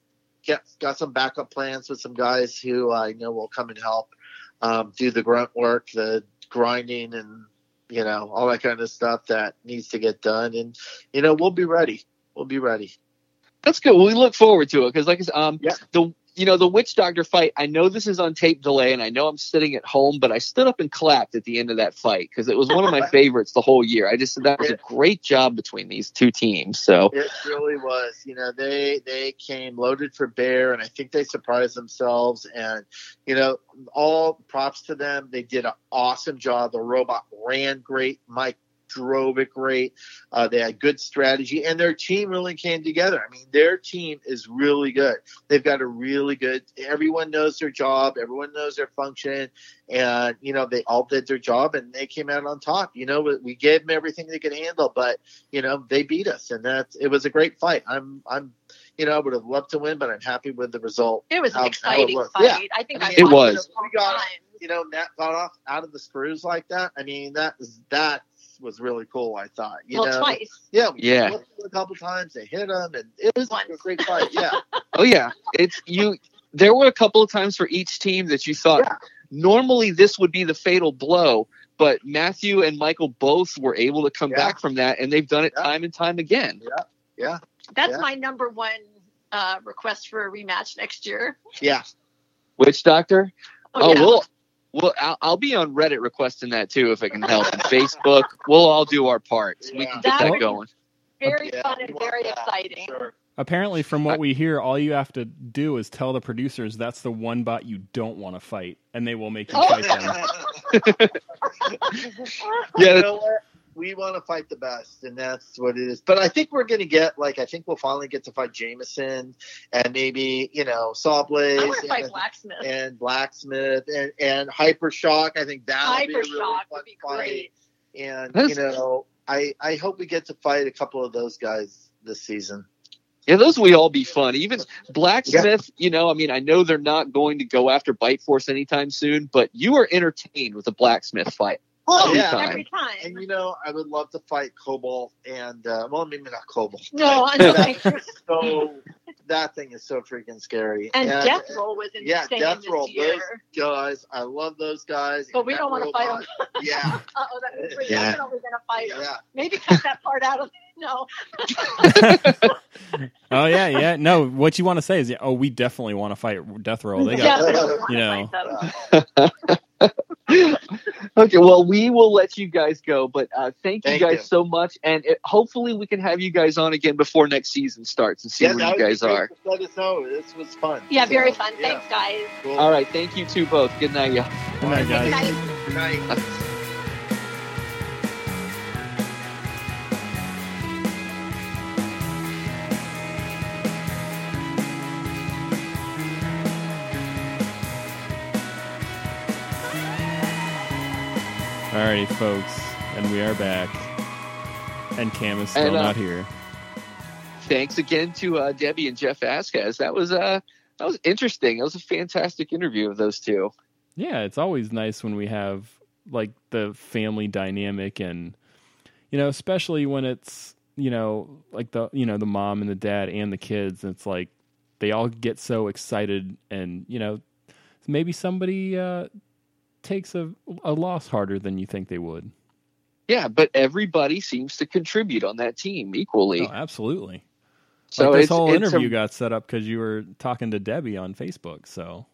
got, got some backup plans with some guys who I know will come and help um, do the grunt work, the grinding, and you know all that kind of stuff that needs to get done. And you know, we'll be ready. We'll be ready. That's good. Well, we look forward to it because, like, I said, um, Yeah. the you know the witch doctor fight. I know this is on tape delay, and I know I'm sitting at home, but I stood up and clapped at the end of that fight because it was one of my favorites the whole year. I just said that was a great job between these two teams. So It really was. You know, they they came loaded for bear, and I think they surprised themselves. And you know, all props to them. They did an awesome job. The robot ran great. Mike drove it great. Uh, they had good strategy, and their team really came together. I mean, their team is really good. They've got a really good. Everyone knows their job. Everyone knows their function, and you know they all did their job, and they came out on top. You know, we- we gave them everything they could handle, but you know they beat us, and that's it was a great fight. I'm I'm you know I would have loved to win, but I'm happy with the result. It was How- how an it exciting was. fight. Yeah. I think I I, mean, It was. a We got- You know, Matt got off out of the screws like that. I mean, that was that was really cool. I thought. You well, know, twice. yeah, we Yeah. a couple times. They hit him, and it was Once. a great fight. Yeah, Oh yeah, it's you. There were a couple of times for each team that you thought Yeah. normally this would be the fatal blow, but Matthew and Michael both were able to come Yeah. back from that, and they've done it Yeah. time and time again. yeah, yeah. That's Yeah. my number one uh, request for a rematch next year. yeah. Witch Doctor. Oh, Oh, yeah. we'll. Well, I'll, I'll be on Reddit requesting that too if it can help. And Facebook, we'll all do our parts. We can get That that going. very Yeah, fun and very that, exciting. Sure. Apparently, from what we hear, all you have to do is tell the producers that's the one bot you don't want to fight, and they will make you Oh. fight them. Yeah, you know what? We want to fight the best, and that's what it is. But I think we're going to get like I think we'll finally get to fight Jamison and maybe you know Sawblaze I fight and, Blacksmith. and Blacksmith and and Hypershock. I think that'll be a really fun would be fight. great. And That's- you know, I I hope we get to fight a couple of those guys this season. Yeah, those will all be fun. Even Blacksmith, you know, I mean, I know they're not going to go after Bite Force anytime soon, but you are entertained with a Blacksmith fight. Oh Every yeah, time. Every time. and you know, I would love to fight Cobalt and uh, well, maybe not Cobalt. no, I know. So that thing is so freaking scary. and Death Roll was insane yeah, Death this Roll, year. guys, I love those guys. But we don't wanna fight robot- Yeah, Uh-oh, that means we're Yeah. definitely going to fight him. yeah. Maybe cut that part out of No. oh yeah, yeah. No, what you want to say is, yeah, oh, we definitely want to fight Death Roll. They got, Definitely you wanna know. Fight them. okay, well, we will let you guys go, but uh, thank you Thank guys you. so much, and it, hopefully we can have you guys on again before next season starts and see Yeah, where you guys are. Let us know. This was fun. Yeah, very fun. yeah, Thanks, guys. cool. All right, thank you two both. Good night, yeah. Good night, Good guys. night. Good night. Alrighty, folks, and we are back. And Cam is still And, uh, not here. thanks again to uh, Debbie and Jeff Vasquez. That was uh that was interesting. That was a fantastic interview of those two. Yeah, it's always nice when we have like the family dynamic and you know, especially when it's, you know, like the you know, the mom and the dad and the kids, And it's like they all get so excited and, you know, maybe somebody uh takes a a loss harder than you think they would. Yeah, but everybody seems to contribute on that team equally. Oh, absolutely. so like this whole interview a, got set up because you were talking to Debbie on Facebook. So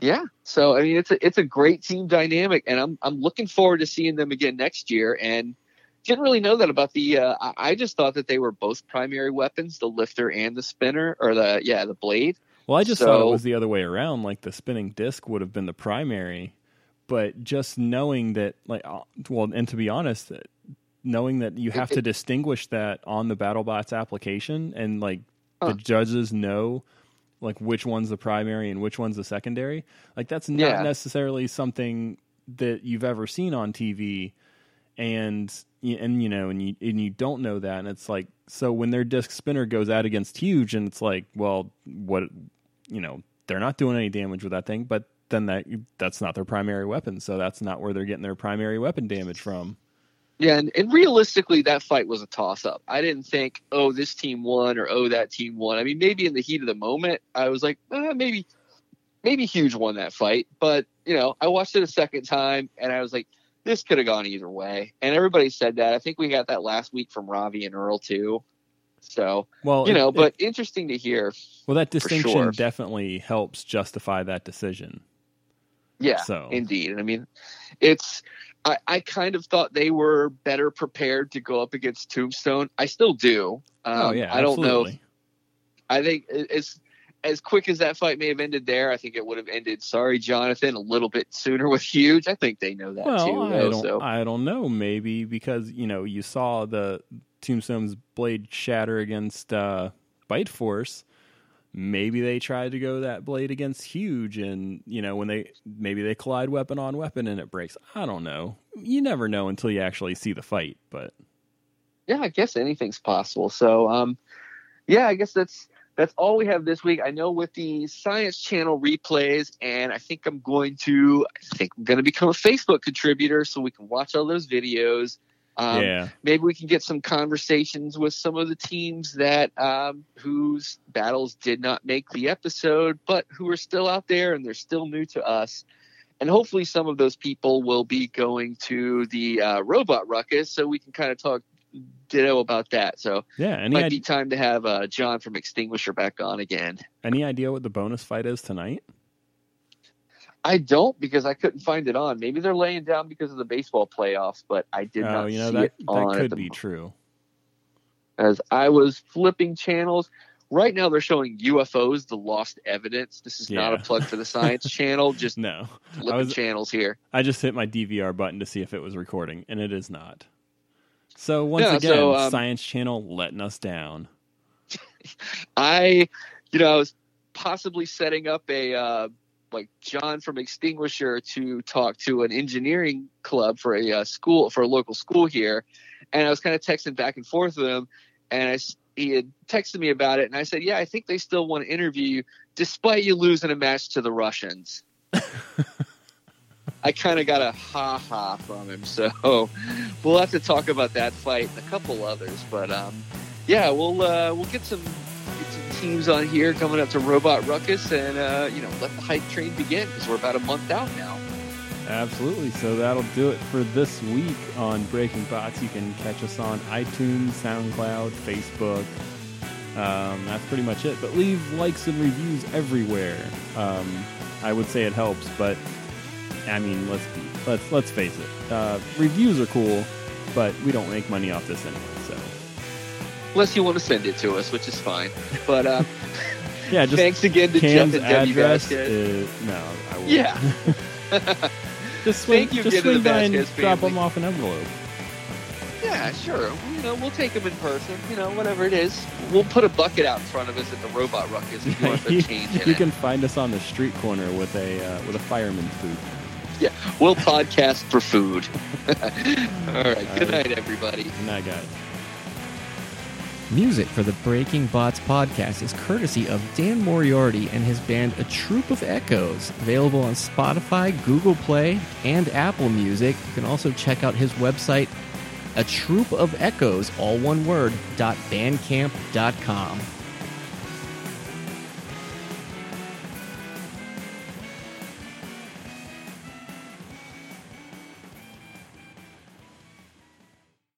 yeah. So I mean, it's a it's a great team dynamic, and I'm I'm looking forward to seeing them again next year. And didn't really know that about the. Uh, I I just thought that they were both primary weapons, the lifter and the spinner, or the yeah the blade. Well, I just thought it was the other way around. Like the spinning disc would have been the primary, but just knowing that, like, uh, well, and to be honest, uh, knowing that you have to distinguish that on the BattleBots application, and like Huh. the judges know, like which one's the primary and which one's the secondary. Like that's not Yeah. necessarily something that you've ever seen on TV, and and you know, and you and you don't know that, and it's like so when their disc spinner goes out against huge, and it's like, well, what you know they're not doing any damage with that thing but then that that's not their primary weapon so that's not where they're getting their primary weapon damage from Yeah, and, and realistically, that fight was a toss up. I didn't think, oh, this team won or oh, that team won. I mean, maybe in the heat of the moment, I was like, uh, maybe, maybe Huge won that fight. But you know, I watched it a second time, and I was like, this could have gone either way. And everybody said that. I think we got that last week from Ravi and Earl too. So well you know, it- but interesting to hear. well that distinction sure. definitely helps justify that decision Yeah, So- indeed. And I mean, it's. I, I kind of thought they were better prepared to go up against Tombstone. I still do. Um, oh yeah I don't know. I think as as quick as that fight may have ended there, I think it would have ended. Sorry, Jonathan, a little bit sooner with Huge. I think they know that well too. I though, don't so I don't know maybe because you know you saw the Tombstone's blade shatter against uh Bite Force maybe they tried to go that blade against huge and you know when they maybe they collide weapon on weapon and it breaks i don't know you never know until you actually see the fight but yeah, I guess anything's possible. So um, yeah, I guess that's that's all we have this week. I know with the Science Channel replays, and I think I'm going to I think I'm going to become a Facebook contributor so we can watch all those videos. Um, yeah maybe we can get some conversations with some of the teams that um, whose battles did not make the episode, but who are still out there and they're still new to us. And hopefully, some of those people will be going to the uh, robot ruckus, so we can kind of talk ditto about that. So yeah any, might id- be time to have uh, John from Extinguisher back on again. any idea what the bonus fight is tonight I don't because I couldn't find it on. Maybe they're laying down because of the baseball playoffs, but I did oh not you know see that it on that could be true as I was flipping channels. Right now, they're showing UFOs, the lost evidence. This is not a plug for the Science Channel. Just no flipping was- channels here. i just hit my dvr button to see if it was recording and it is not so once Yeah, again so, um, science channel letting us down I, you know, I was possibly setting up a uh, like John from Extinguisher to talk to an engineering club for a uh, school for a local school here, and I was kind of texting back and forth with him, and I he had texted me about it, and I said, yeah, I think they still want to interview you despite you losing a match to the Russians. I kind of got a ha ha from him, so we'll have to talk about that fight and a couple others. But um, yeah, we'll uh, we'll get some teams on here coming up to Robot Ruckus, and uh, you know let the hype train begin because we're about a month out now. Absolutely. So that'll do it for this week on Breaking Bots. You can catch us on iTunes, SoundCloud, Facebook. Um, that's pretty much it. But leave likes and reviews everywhere. Um, I would say it helps, but I mean, let's be, let's let's face it. Uh, reviews are cool, but we don't make money off this anyway. Unless you want to send it to us, which is fine. But uh, yeah, just thanks again to Cam's Jeff and Debbie address Vasquez. is no. I won't. Yeah. just swing, Thank you just swing by and Vasquez drop them off an envelope. Yeah, sure. You know, we'll take them in person. You know, whatever it is. We'll put a bucket out in front of us at the Robot Ruckus if you want to change you it. can find us on the street corner with a uh, with a fireman's boot. Yeah, we'll podcast for food. All right. Good night, everybody. Good night, guys. Music for the Breaking Bots podcast is courtesy of Dan Moriarty and his band A Troop of Echoes, available on Spotify, Google Play, and Apple Music. You can also check out his website, A Troop of Echoes, all one word, bandcamp.com.